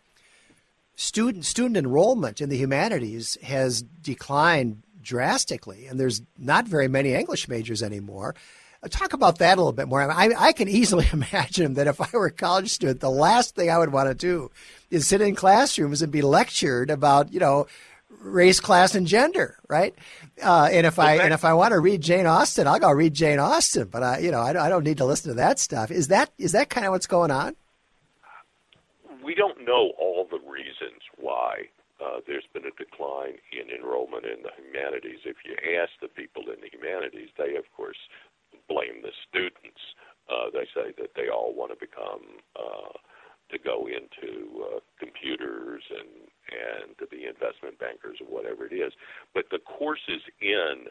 student student enrollment in the humanities has declined drastically, and there's not very many English majors anymore. Uh, talk about that a little bit more. I, I can easily imagine that if I were a college student, the last thing I would want to do is sit in classrooms and be lectured about, you know, race, class, and gender, right? Uh, and if I and if I want to read Jane Austen, I'll go read Jane Austen. But I, you know, I, I don't need to listen to that stuff. Is that is that kind of what's going on? We don't know all the reasons why uh, there's been a decline in enrollment in the humanities. If you ask the people in the humanities, they of course blame the students. Uh, they say that they all want to become uh, to go into uh, computers and and to be investment bankers or whatever it is. But the courses in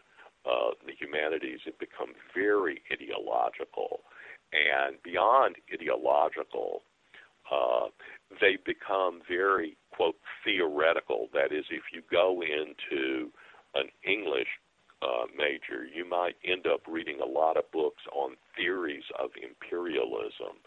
uh, the humanities have become very ideological, and beyond ideological, uh, they become very quote theoretical. That is, if you go into an English uh, major, you might end up reading a lot of books on theories of imperialism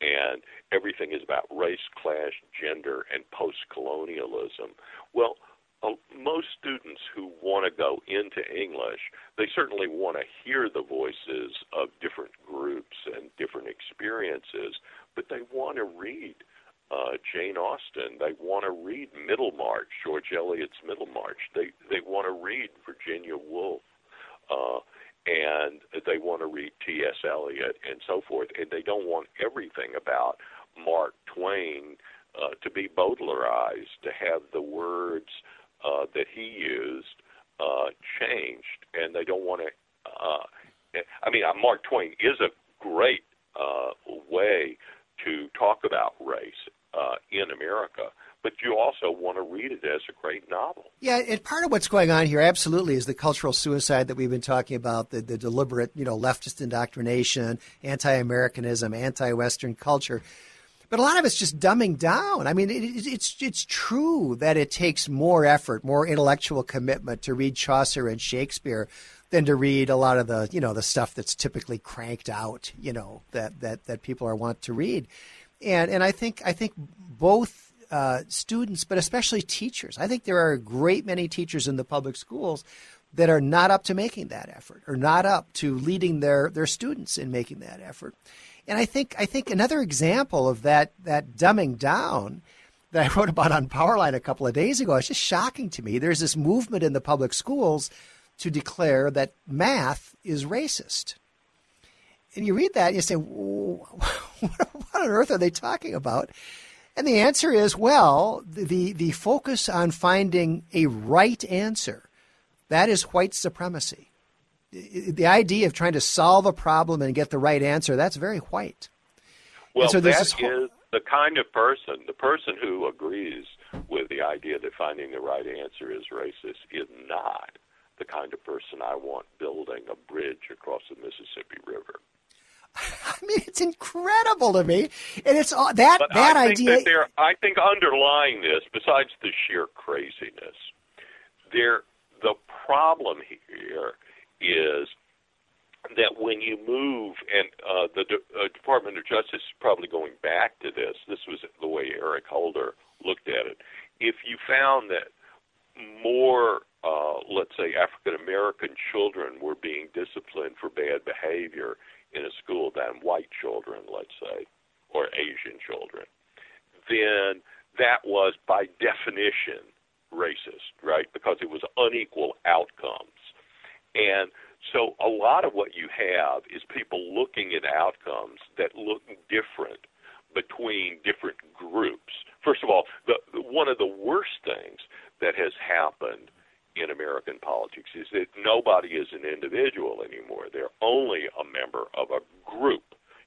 and everything is about race, class, gender, and post colonialism. Well, uh, most students who want to go into English, they certainly want to hear the voices of different groups and different experiences, but they want to read uh, Jane Austen. They want to read Middlemarch, George Eliot's Middlemarch. They they want to read Virginia Woolf. Uh, and they want to read T.S. Eliot and so forth, and they don't want everything about Mark Twain uh, to be Bowdlerized, to have the words uh, that he used uh, changed, and they don't want to. Uh, I mean, uh, Mark Twain is a great uh, way to talk about race uh, in America, but you also want to read it as a great novel. Yeah, and part of what's going on here absolutely is the cultural suicide that we've been talking about, the, the deliberate, you know, leftist indoctrination, anti-Americanism, anti-Western culture. But a lot of it's just dumbing down. I mean, it, it's it's true that it takes more effort, more intellectual commitment to read Chaucer and Shakespeare than to read a lot of the you know the stuff that's typically cranked out. You know that that that people are want to read, and and I think I think both uh, students, but especially teachers. I think there are a great many teachers in the public schools that are not up to making that effort or not up to leading their, their students in making that effort. And I think I think another example of that that dumbing down that I wrote about on Powerline a couple of days ago, it's just shocking to me. There's this movement in the public schools to declare that math is racist. And you read that and you say, what on earth are they talking about? And the answer is well, the, the focus on finding a right answer, that is white supremacy. The idea of trying to solve a problem and get the right answer, that's very white. Well, so that is the kind of person, the person who agrees with the idea that finding the right answer is racist is not the kind of person I want building a bridge across the Mississippi River. I mean, it's incredible to me, and it's all, that but that I idea. That I think underlying this, besides the sheer craziness, there the problem here is that when you move, and uh, the De- uh, Department of Justice is probably going back to this. This was the way Eric Holder looked at it. If you found that more, uh, let's say, African American children were being disciplined for bad behavior in a school than white children, let's say, or Asian children, then that was by definition racist, right? Because it was unequal outcomes. And so a lot of what you have is people looking at outcomes that look different between different groups. First of all, the, one of the worst things that has happened in American politics is that nobody is an individual anymore. They're only a member of a group.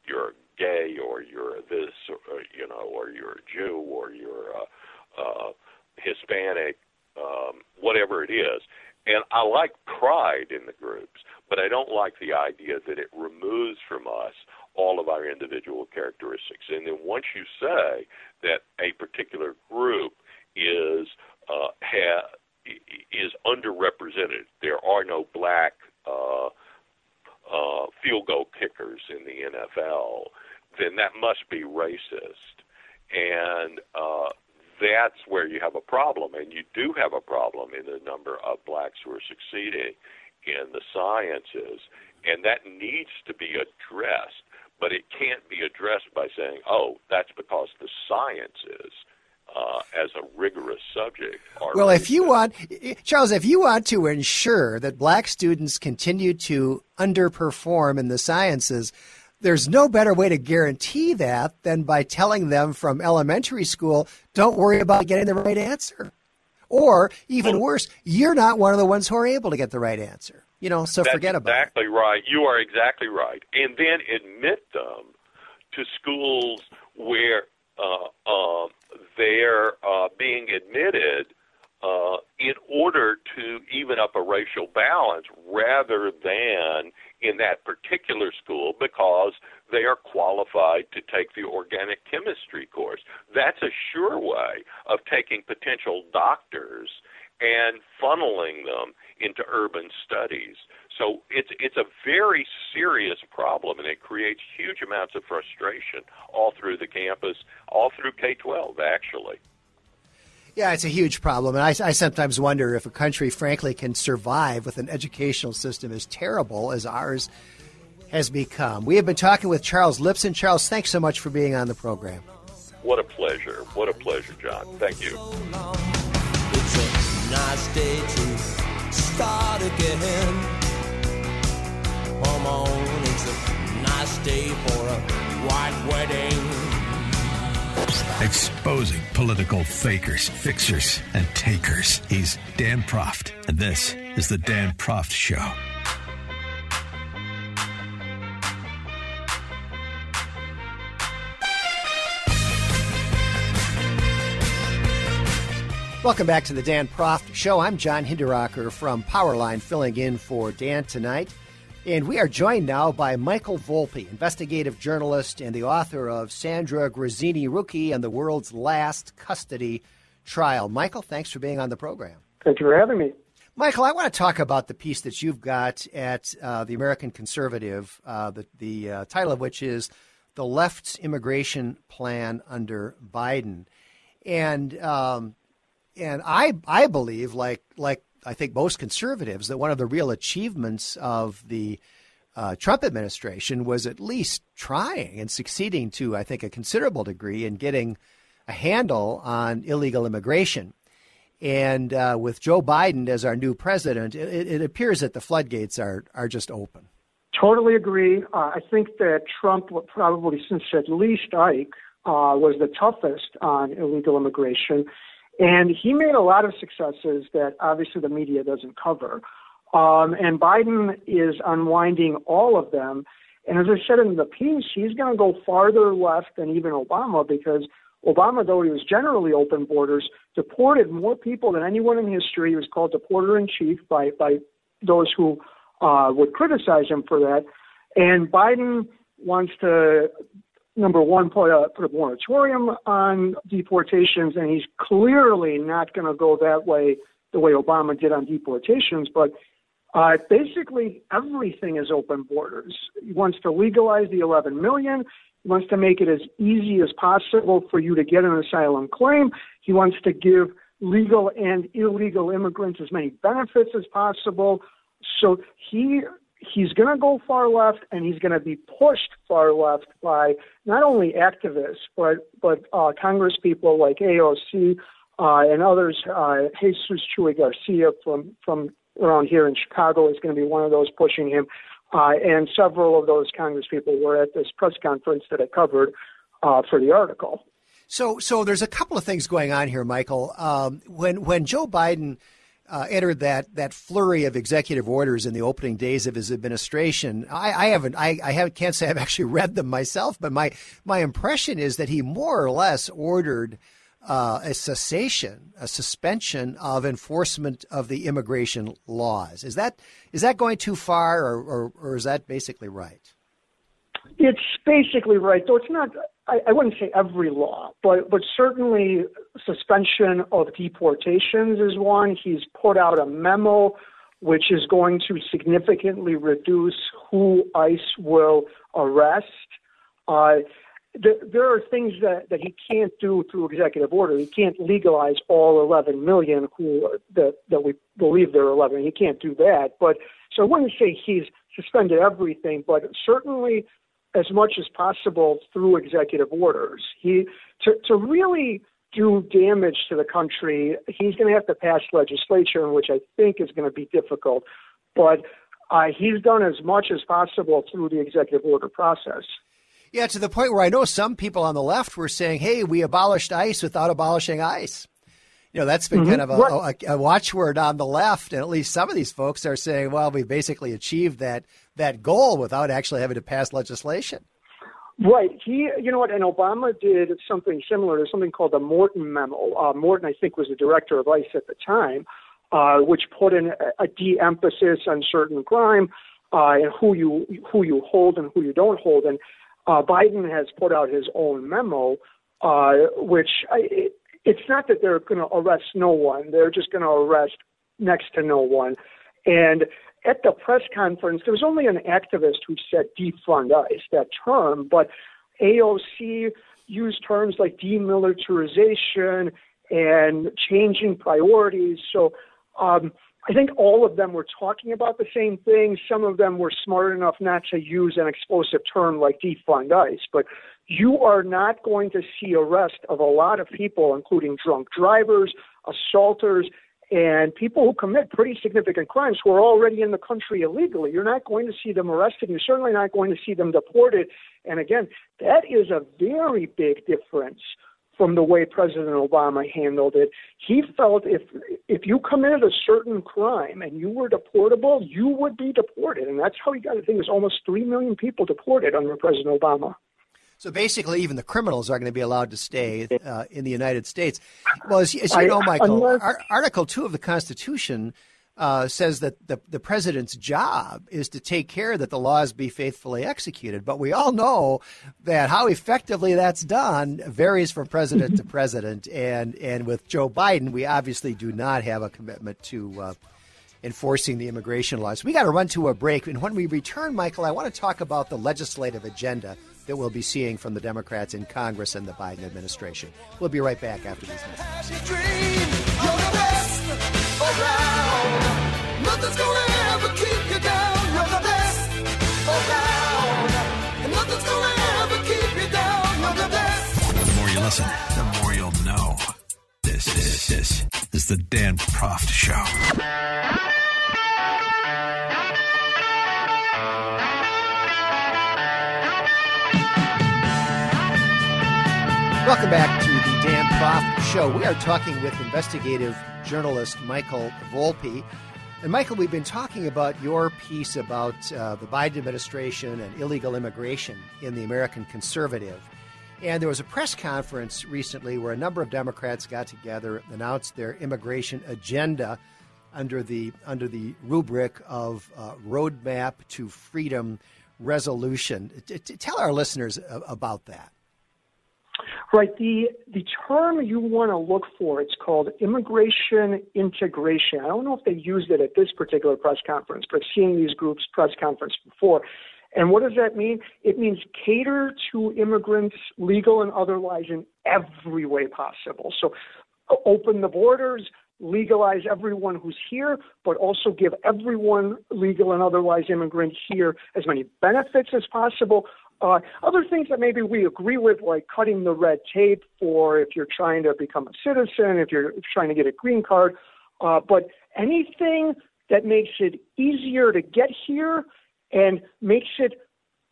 You're gay, or you're this, or, you know, or you're a Jew, or you're a, uh, Hispanic, um, whatever it is. And I like pride in the groups, but I don't like the idea that it removes from us all of our individual characteristics. And then once you say that a particular group is uh, ha- is underrepresented. There are no black uh, uh, field goal kickers in the NFL. Then that must be racist, and uh, that's where you have a problem. And you do have a problem in the number of blacks who are succeeding in the sciences, and that needs to be addressed. But it can't be addressed by saying, "Oh, that's because the sciences." Uh, as a rigorous subject. Well, if you want, Charles, if you want to ensure that black students continue to underperform in the sciences, there's no better way to guarantee that than by telling them from elementary school, don't worry about getting the right answer. Or even worse, you're not one of the ones who are able to get the right answer. You know, so forget about exactly it. right. You are exactly right. And then admit them to schools where uh, uh, they're uh, being admitted uh, in order to even up a racial balance rather than in that particular school because they are qualified to take the organic chemistry course. That's a sure way of taking potential doctors and funneling them into urban studies. So it's it's a very serious problem, and it creates huge amounts of frustration all through the campus, all through K-12, actually. Yeah, it's a huge problem. And I, I, sometimes wonder if a country, frankly, can survive with an educational system as terrible as ours has become. We have been talking with Charles Lipson. Charles, thanks so much for being on the program. What a pleasure. What a pleasure, John. Thank you. Nice day to start again. Come on, it's a nice day for a white wedding. Exposing political fakers, fixers, and takers. He's Dan Proft, and this is The Dan Proft Show. Welcome back to the Dan Proft Show. I'm John Hinderaker from Powerline, filling in for Dan tonight. And we are joined now by Michael Volpe, investigative journalist and the author of Sandra Grazzini Rucki and the World's Last Custody Trial. Michael, thanks for being on the program. Thank you for having me. Michael, I want to talk about the piece that you've got at uh, the American Conservative, uh, the, the uh, title of which is The Left's Immigration Plan Under Biden. And um, and I I believe like like I think most conservatives that one of the real achievements of the uh, Trump administration was at least trying and succeeding to I think a considerable degree in getting a handle on illegal immigration. And uh, with Joe Biden as our new president, it, it, appears that the floodgates are are just open. Totally agree. Uh, I think that Trump, probably since at least Ike, uh, was the toughest on illegal immigration. And he made a lot of successes that obviously the media doesn't cover. Um, and Biden is unwinding all of them. And as I said in the piece, he's going to go farther left than even Obama because Obama, though he was generally open borders, deported more people than anyone in history. He was called deporter in chief by, by those who uh, would criticize him for that. And Biden wants to number one, put a, put a moratorium on deportations, and he's clearly not going to go that way the way Obama did on deportations. But uh, basically, everything is open borders. He wants to legalize the 11 million. He wants to make it as easy as possible for you to get an asylum claim. He wants to give legal and illegal immigrants as many benefits as possible. So he he's going to go far left, and he's going to be pushed far left by not only activists but but uh, Congress people like AOC uh, and others. Uh, Jesus Chuy Garcia from from around here in Chicago is going to be one of those pushing him, uh, and several of those Congress people were at this press conference that I covered uh, for the article. So, so there's a couple of things going on here, Michael. Um, when when Joe Biden uh, entered that that flurry of executive orders in the opening days of his administration. I, I haven't, I, I have, can't say I've actually read them myself, but my my impression is that he more or less ordered uh, a cessation, a suspension of enforcement of the immigration laws. Is that is that going too far, or, or, or is that basically right? It's basically right, though it's not I, I wouldn't say every law, but but certainly suspension of deportations is one. He's put out a memo which is going to significantly reduce who ICE will arrest. Uh, there, there are things that, that he can't do through executive order. He can't legalize all 11 million who that that we believe there are 11. He can't do that. But so I wouldn't say he's suspended everything, but certainly as much as possible through executive orders. He to to really do damage to the country, he's going to have to pass legislation, which I think is going to be difficult. But uh, he's done as much as possible through the executive order process. Yeah, to the point where I know some people on the left were saying, "Hey, we abolished ICE without abolishing ICE." You know, that's been mm-hmm. kind of a, a, a, watchword on the left, and at least some of these folks are saying, "Well, we basically achieved that that goal without actually having to pass legislation." Right. He, you know what, and Obama did something similar to something called the Morton Memo. Uh, Morton, I think, was the director of ICE at the time, uh, which put in a, a de-emphasis on certain crime uh, and who you who you hold and who you don't hold. And uh, Biden has put out his own memo, uh, which I, it, it's not that they're going to arrest no one; they're just going to arrest next to no one. And at the press conference, there was only an activist who said defund ICE, that term, but AOC used terms like demilitarization and changing priorities. So um, I think all of them were talking about the same thing. Some of them were smart enough not to use an explosive term like defund ICE, but you are not going to see arrest of a lot of people, including drunk drivers, assaulters, and people who commit pretty significant crimes who are already in the country illegally. You're not going to see them arrested. You're certainly not going to see them deported. And again, that is a very big difference from the way President Obama handled it. He felt if if you committed a certain crime and you were deportable, you would be deported, and that's how he got. I think it was almost three million people deported under President Obama. So basically, even the criminals are going to be allowed to stay uh, in the United States. Well, as, as you know, Michael, Article Two of the Constitution uh, says that the, the president's job is to take care that the laws be faithfully executed. But we all know that how effectively that's done varies from president to president. And, and with Joe Biden, we obviously do not have a commitment to uh, enforcing the immigration laws. We got to run to a break. And when we return, Michael, I want to talk about the legislative agenda that we'll be seeing from the Democrats in Congress and the Biden administration. We'll be right back after these Nothing's gonna ever keep you down. You're the best around. And nothing's gonna ever keep you down. You're the best. The more you listen, the more you'll know. This, this, this is the Dan Proft Show. Welcome back to the Dan Proft Show. We are talking with investigative journalist Michael Volpe. And Michael, we've been talking about your piece about uh, the Biden administration and illegal immigration in the American Conservative. And there was a press conference recently where a number of Democrats got together and announced their immigration agenda under the under the rubric of uh, roadmap to freedom resolution. T- t- tell our listeners about that. Right. The the term you want to look for, it's called immigration integration. I don't know if they used it at this particular press conference, but seeing these groups press conference before. And what does that mean? It means cater to immigrants, legal and otherwise, in every way possible. So open the borders, legalize everyone who's here, but also give everyone legal and otherwise immigrant here as many benefits as possible, uh, other things that maybe we agree with, like cutting the red tape for if you're trying to become a citizen, if you're trying to get a green card, uh, but anything that makes it easier to get here and makes it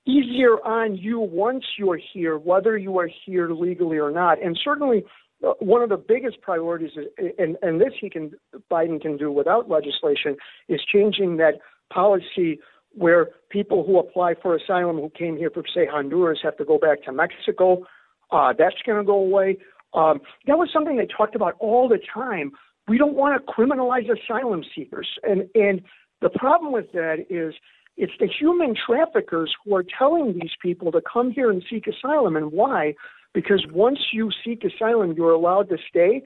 easier on you once you're here, whether you are here legally or not. And certainly, uh, one of the biggest priorities, is, and, and this he can Biden can do without legislation, is changing that policy where people who apply for asylum who came here from, say, Honduras have to go back to Mexico. Uh, that's going to go away. Um, that was something they talked about all the time. We don't want to criminalize asylum seekers. And, and the problem with that is it's the human traffickers who are telling these people to come here and seek asylum. And why? Because once you seek asylum, you're allowed to stay.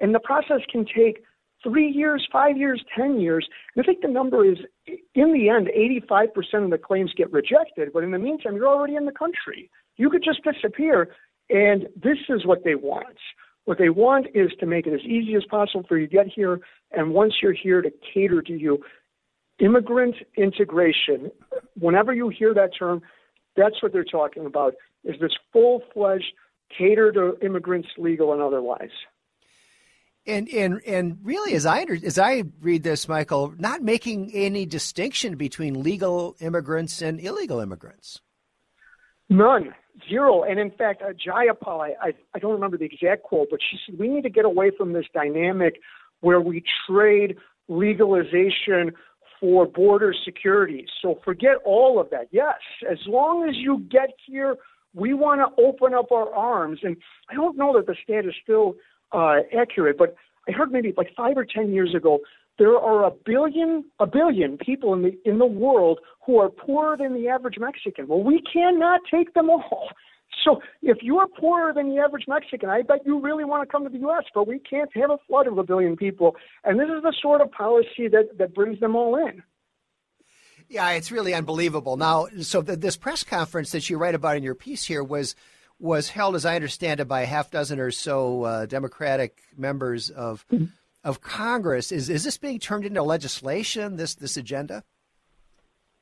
And the process can take three years, five years, 10 years. And I think the number is, in the end, 85% of the claims get rejected. But in the meantime, you're already in the country. You could just disappear. And this is what they want. What they want is to make it as easy as possible for you to get here. And once you're here, to cater to you. Immigrant integration, whenever you hear that term, that's what they're talking about, is this full-fledged cater to immigrants, legal and otherwise. And and and really, as I as I read this, Michael, not making any distinction between legal immigrants and illegal immigrants. None, zero. And in fact, uh, Jayapal, I, I, I don't remember the exact quote, but she said we need to get away from this dynamic where we trade legalization for border security. So forget all of that. Yes, as long as you get here, we want to open up our arms. And I don't know that the stat is still uh, accurate, but I heard maybe like five or ten years ago there are a billion a billion people in the in the world who are poorer than the average Mexican. Well, we cannot take them all. So if you are poorer than the average Mexican, I bet you really want to come to the U.S., but we can't have a flood of a billion people. And this is the sort of policy that, that brings them all in. Yeah, it's really unbelievable. Now, so the, this press conference that you write about in your piece here was was held, as I understand it, by a half dozen or so uh, Democratic members of mm-hmm. of Congress. Is is this being turned into legislation? This this agenda?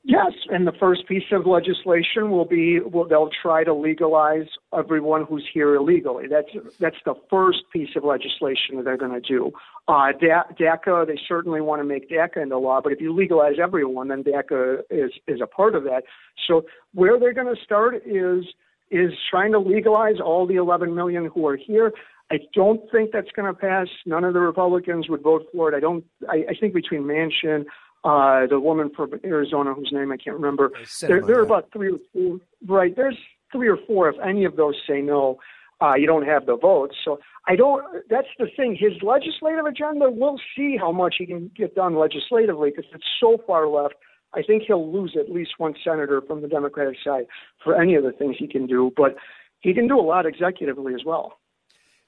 Yes, and the first piece of legislation will be well, they'll try to legalize everyone who's here illegally. That's that's the first piece of legislation that they're going to do. Uh, DACA, they certainly want to make DACA into law, but if you legalize everyone, then DACA is is a part of that. So where they're going to start is is trying to legalize all the 11 million who are here. I don't think that's going to pass. None of the Republicans would vote for it. I don't. I, I think between Manchin uh, the woman from Arizona whose name I can't remember. There, there are about three or four. Right, there's three or four. If any of those say no, uh, you don't have the votes. So I don't. That's the thing. His legislative agenda. We'll see how much he can get done legislatively because it's so far left. I think he'll lose at least one senator from the Democratic side for any of the things he can do. But he can do a lot executively as well.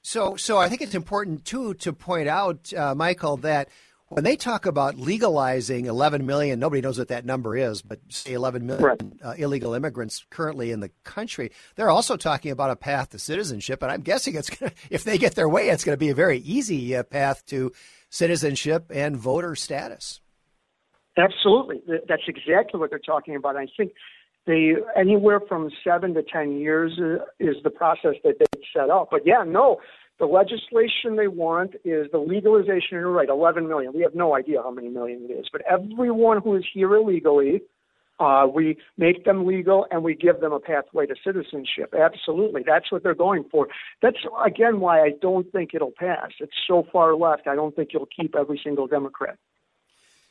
So, so I think it's important too to point out, uh, Michael, that when they talk about legalizing 11 million, nobody knows what that number is, but say 11 million right. uh, illegal immigrants currently in the country, they're also talking about a path to citizenship. And I'm guessing it's to, if they get their way, it's going to be a very easy uh, path to citizenship and voter status. Absolutely. That's exactly what they're talking about. I think they anywhere from seven to 10 years uh, is the process that they set up. But yeah, no, the legislation they want is the legalization. You're right, 11 million. We have no idea how many million it is, but everyone who is here illegally, uh, we make them legal and we give them a pathway to citizenship. Absolutely, that's what they're going for. That's again why I don't think it'll pass. It's so far left. I don't think you'll keep every single Democrat.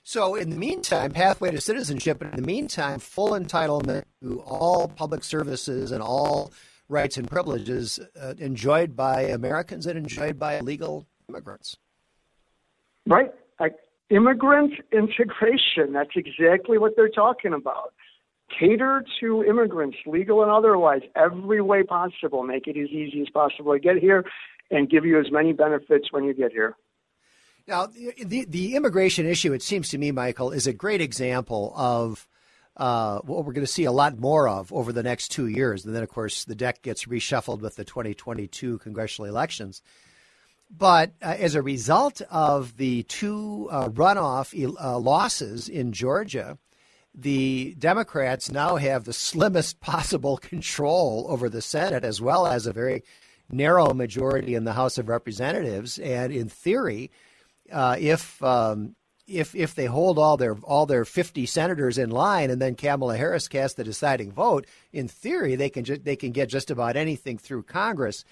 So, in the meantime, pathway to citizenship. But in the meantime, full entitlement to all public services and all rights and privileges uh, enjoyed by Americans and enjoyed by illegal immigrants. Right. Like immigrant integration. That's exactly what they're talking about. Cater to immigrants, legal and otherwise, every way possible. Make it as easy as possible to get here and give you as many benefits when you get here. Now, the, the immigration issue, it seems to me, Michael, is a great example of uh, what we're going to see a lot more of over the next two years. And then, of course, the deck gets reshuffled with the 2022 congressional elections. But uh, as a result of the two uh, runoff uh, losses in Georgia, the Democrats now have the slimmest possible control over the Senate, as well as a very narrow majority in the House of Representatives. And in theory, uh, if um, if if they hold all their all their 50 senators in line and then Kamala Harris casts the deciding vote, in theory they can ju- they can get just about anything through Congress.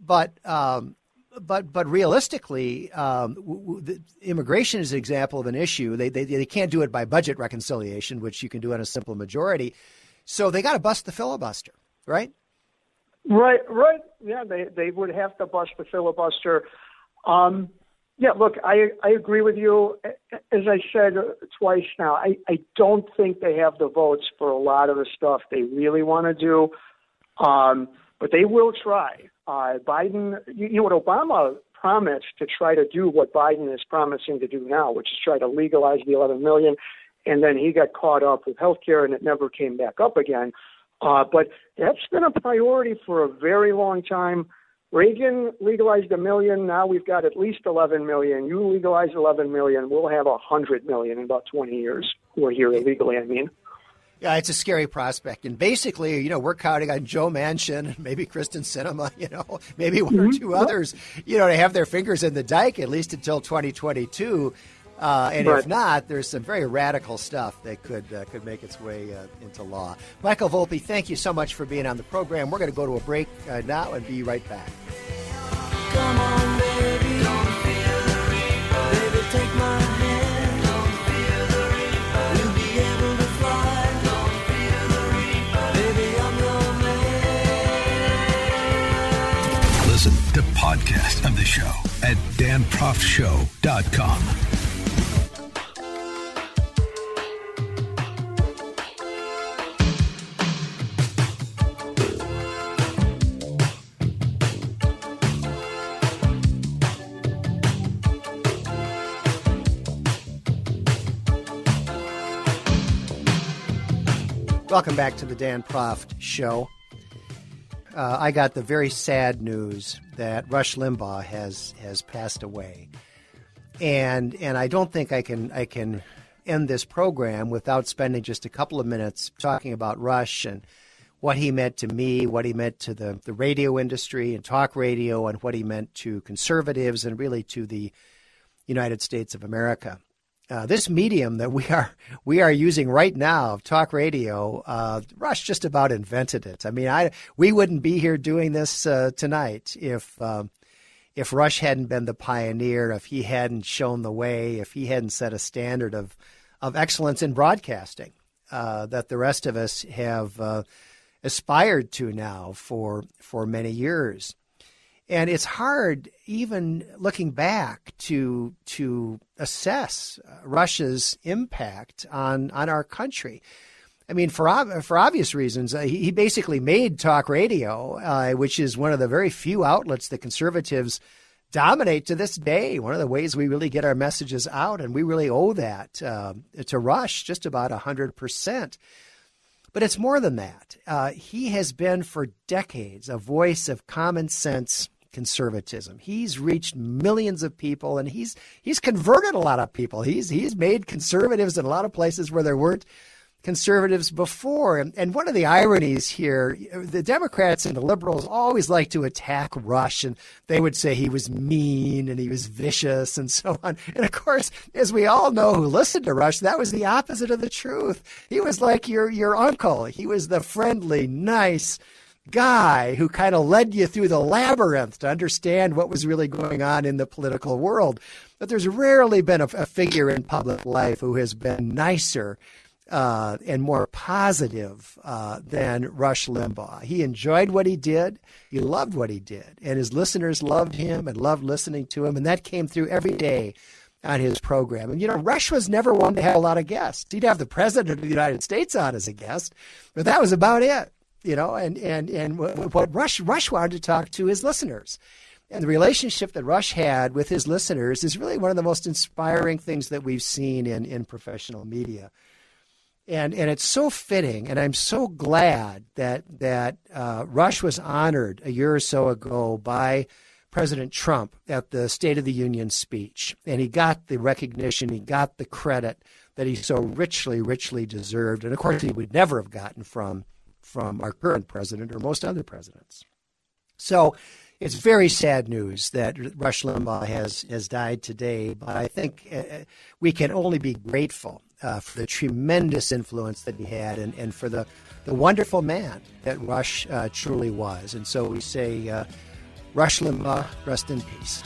But um, but but realistically, um, w- w- immigration is an example of an issue. They, they they can't do it by budget reconciliation, which you can do on a simple majority. So they got to bust the filibuster, right? Right, right. Yeah, they they would have to bust the filibuster. Um, yeah, look, I I agree with you. As I said twice now, I I don't think they have the votes for a lot of the stuff they really want to do, um, but they will try. Uh, Biden, you, you know what Obama promised to try to do what Biden is promising to do now, which is try to legalize the 11 million, and then he got caught up with health care and it never came back up again. Uh, but that's been a priority for a very long time. Reagan legalized a million. Now we've got at least 11 million. You legalize 11 million. We'll have 100 million in about 20 years We're here illegally, I mean. Yeah, it's a scary prospect. And basically, you know, we're counting on Joe Manchin, maybe Kyrsten Sinema, you know, maybe one mm-hmm. or two others, you know, to have their fingers in the dike at least until 2022. Uh, and Right. if not, there's some very radical stuff that could uh, could make its way uh, into law. Michael Volpe, thank you so much for being on the program. We're going to go to a break uh, now and be right back. Come on, baby. Don't feel the reaper. Baby, Welcome back to the Dan Proft Show. Uh, I got the very sad news that Rush Limbaugh has has passed away, and and I don't think I can I can end this program without spending just a couple of minutes talking about Rush and what he meant to me, what he meant to the the radio industry and talk radio, and what he meant to conservatives and really to the United States of America uh, this medium that we are we are using right now, talk radio, uh, Rush just about invented it. I mean, I we wouldn't be here doing this uh, tonight if um, if Rush hadn't been the pioneer, if he hadn't shown the way, if he hadn't set a standard of of excellence in broadcasting uh, that the rest of us have uh, aspired to now for for many years. And it's hard, even looking back, to to assess Rush's impact on on our country. I mean, for for obvious reasons, uh, he, he basically made talk radio, uh, which is one of the very few outlets that conservatives dominate to this day. One of the ways we really get our messages out, and we really owe that uh, to Rush just about hundred percent. But it's more than that. Uh, he has been for decades a voice of common sense conservatism. He's reached millions of people and he's he's converted a lot of people. He's he's made conservatives in a lot of places where there weren't conservatives before. And, and one of the ironies here, the Democrats and the liberals always like to attack Rush and they would say he was mean and he was vicious and so on. And of course, as we all know who listened to Rush, that was the opposite of the truth. He was like your your uncle. He was the friendly, nice guy who kind of led you through the labyrinth to understand what was really going on in the political world. But there's rarely been a, a figure in public life who has been nicer uh, and more positive uh, than Rush Limbaugh. He enjoyed what he did, he loved what he did, and his listeners loved him and loved listening to him, and that came through every day on his program. And you know, Rush was never one to have a lot of guests. He'd have the president of the United States on as a guest, but that was about it you know, and and and what Rush Rush wanted to talk to his listeners. And the relationship that Rush had with his listeners is really one of the most inspiring things that we've seen in, in professional media. And and it's so fitting, and I'm so glad that that uh, Rush was honored a year or so ago by President Trump at the State of the Union speech, and he got the recognition, he got the credit that he so richly, richly deserved, and of course he would never have gotten from from our current president or most other presidents. So it's very sad news that Rush Limbaugh has, has died today, but I think uh, we can only be grateful uh, for the tremendous influence that he had and, and for the, the wonderful man that Rush uh, truly was. And so we say, uh, Rush Limbaugh, rest in peace.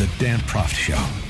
The Dan Proft Show.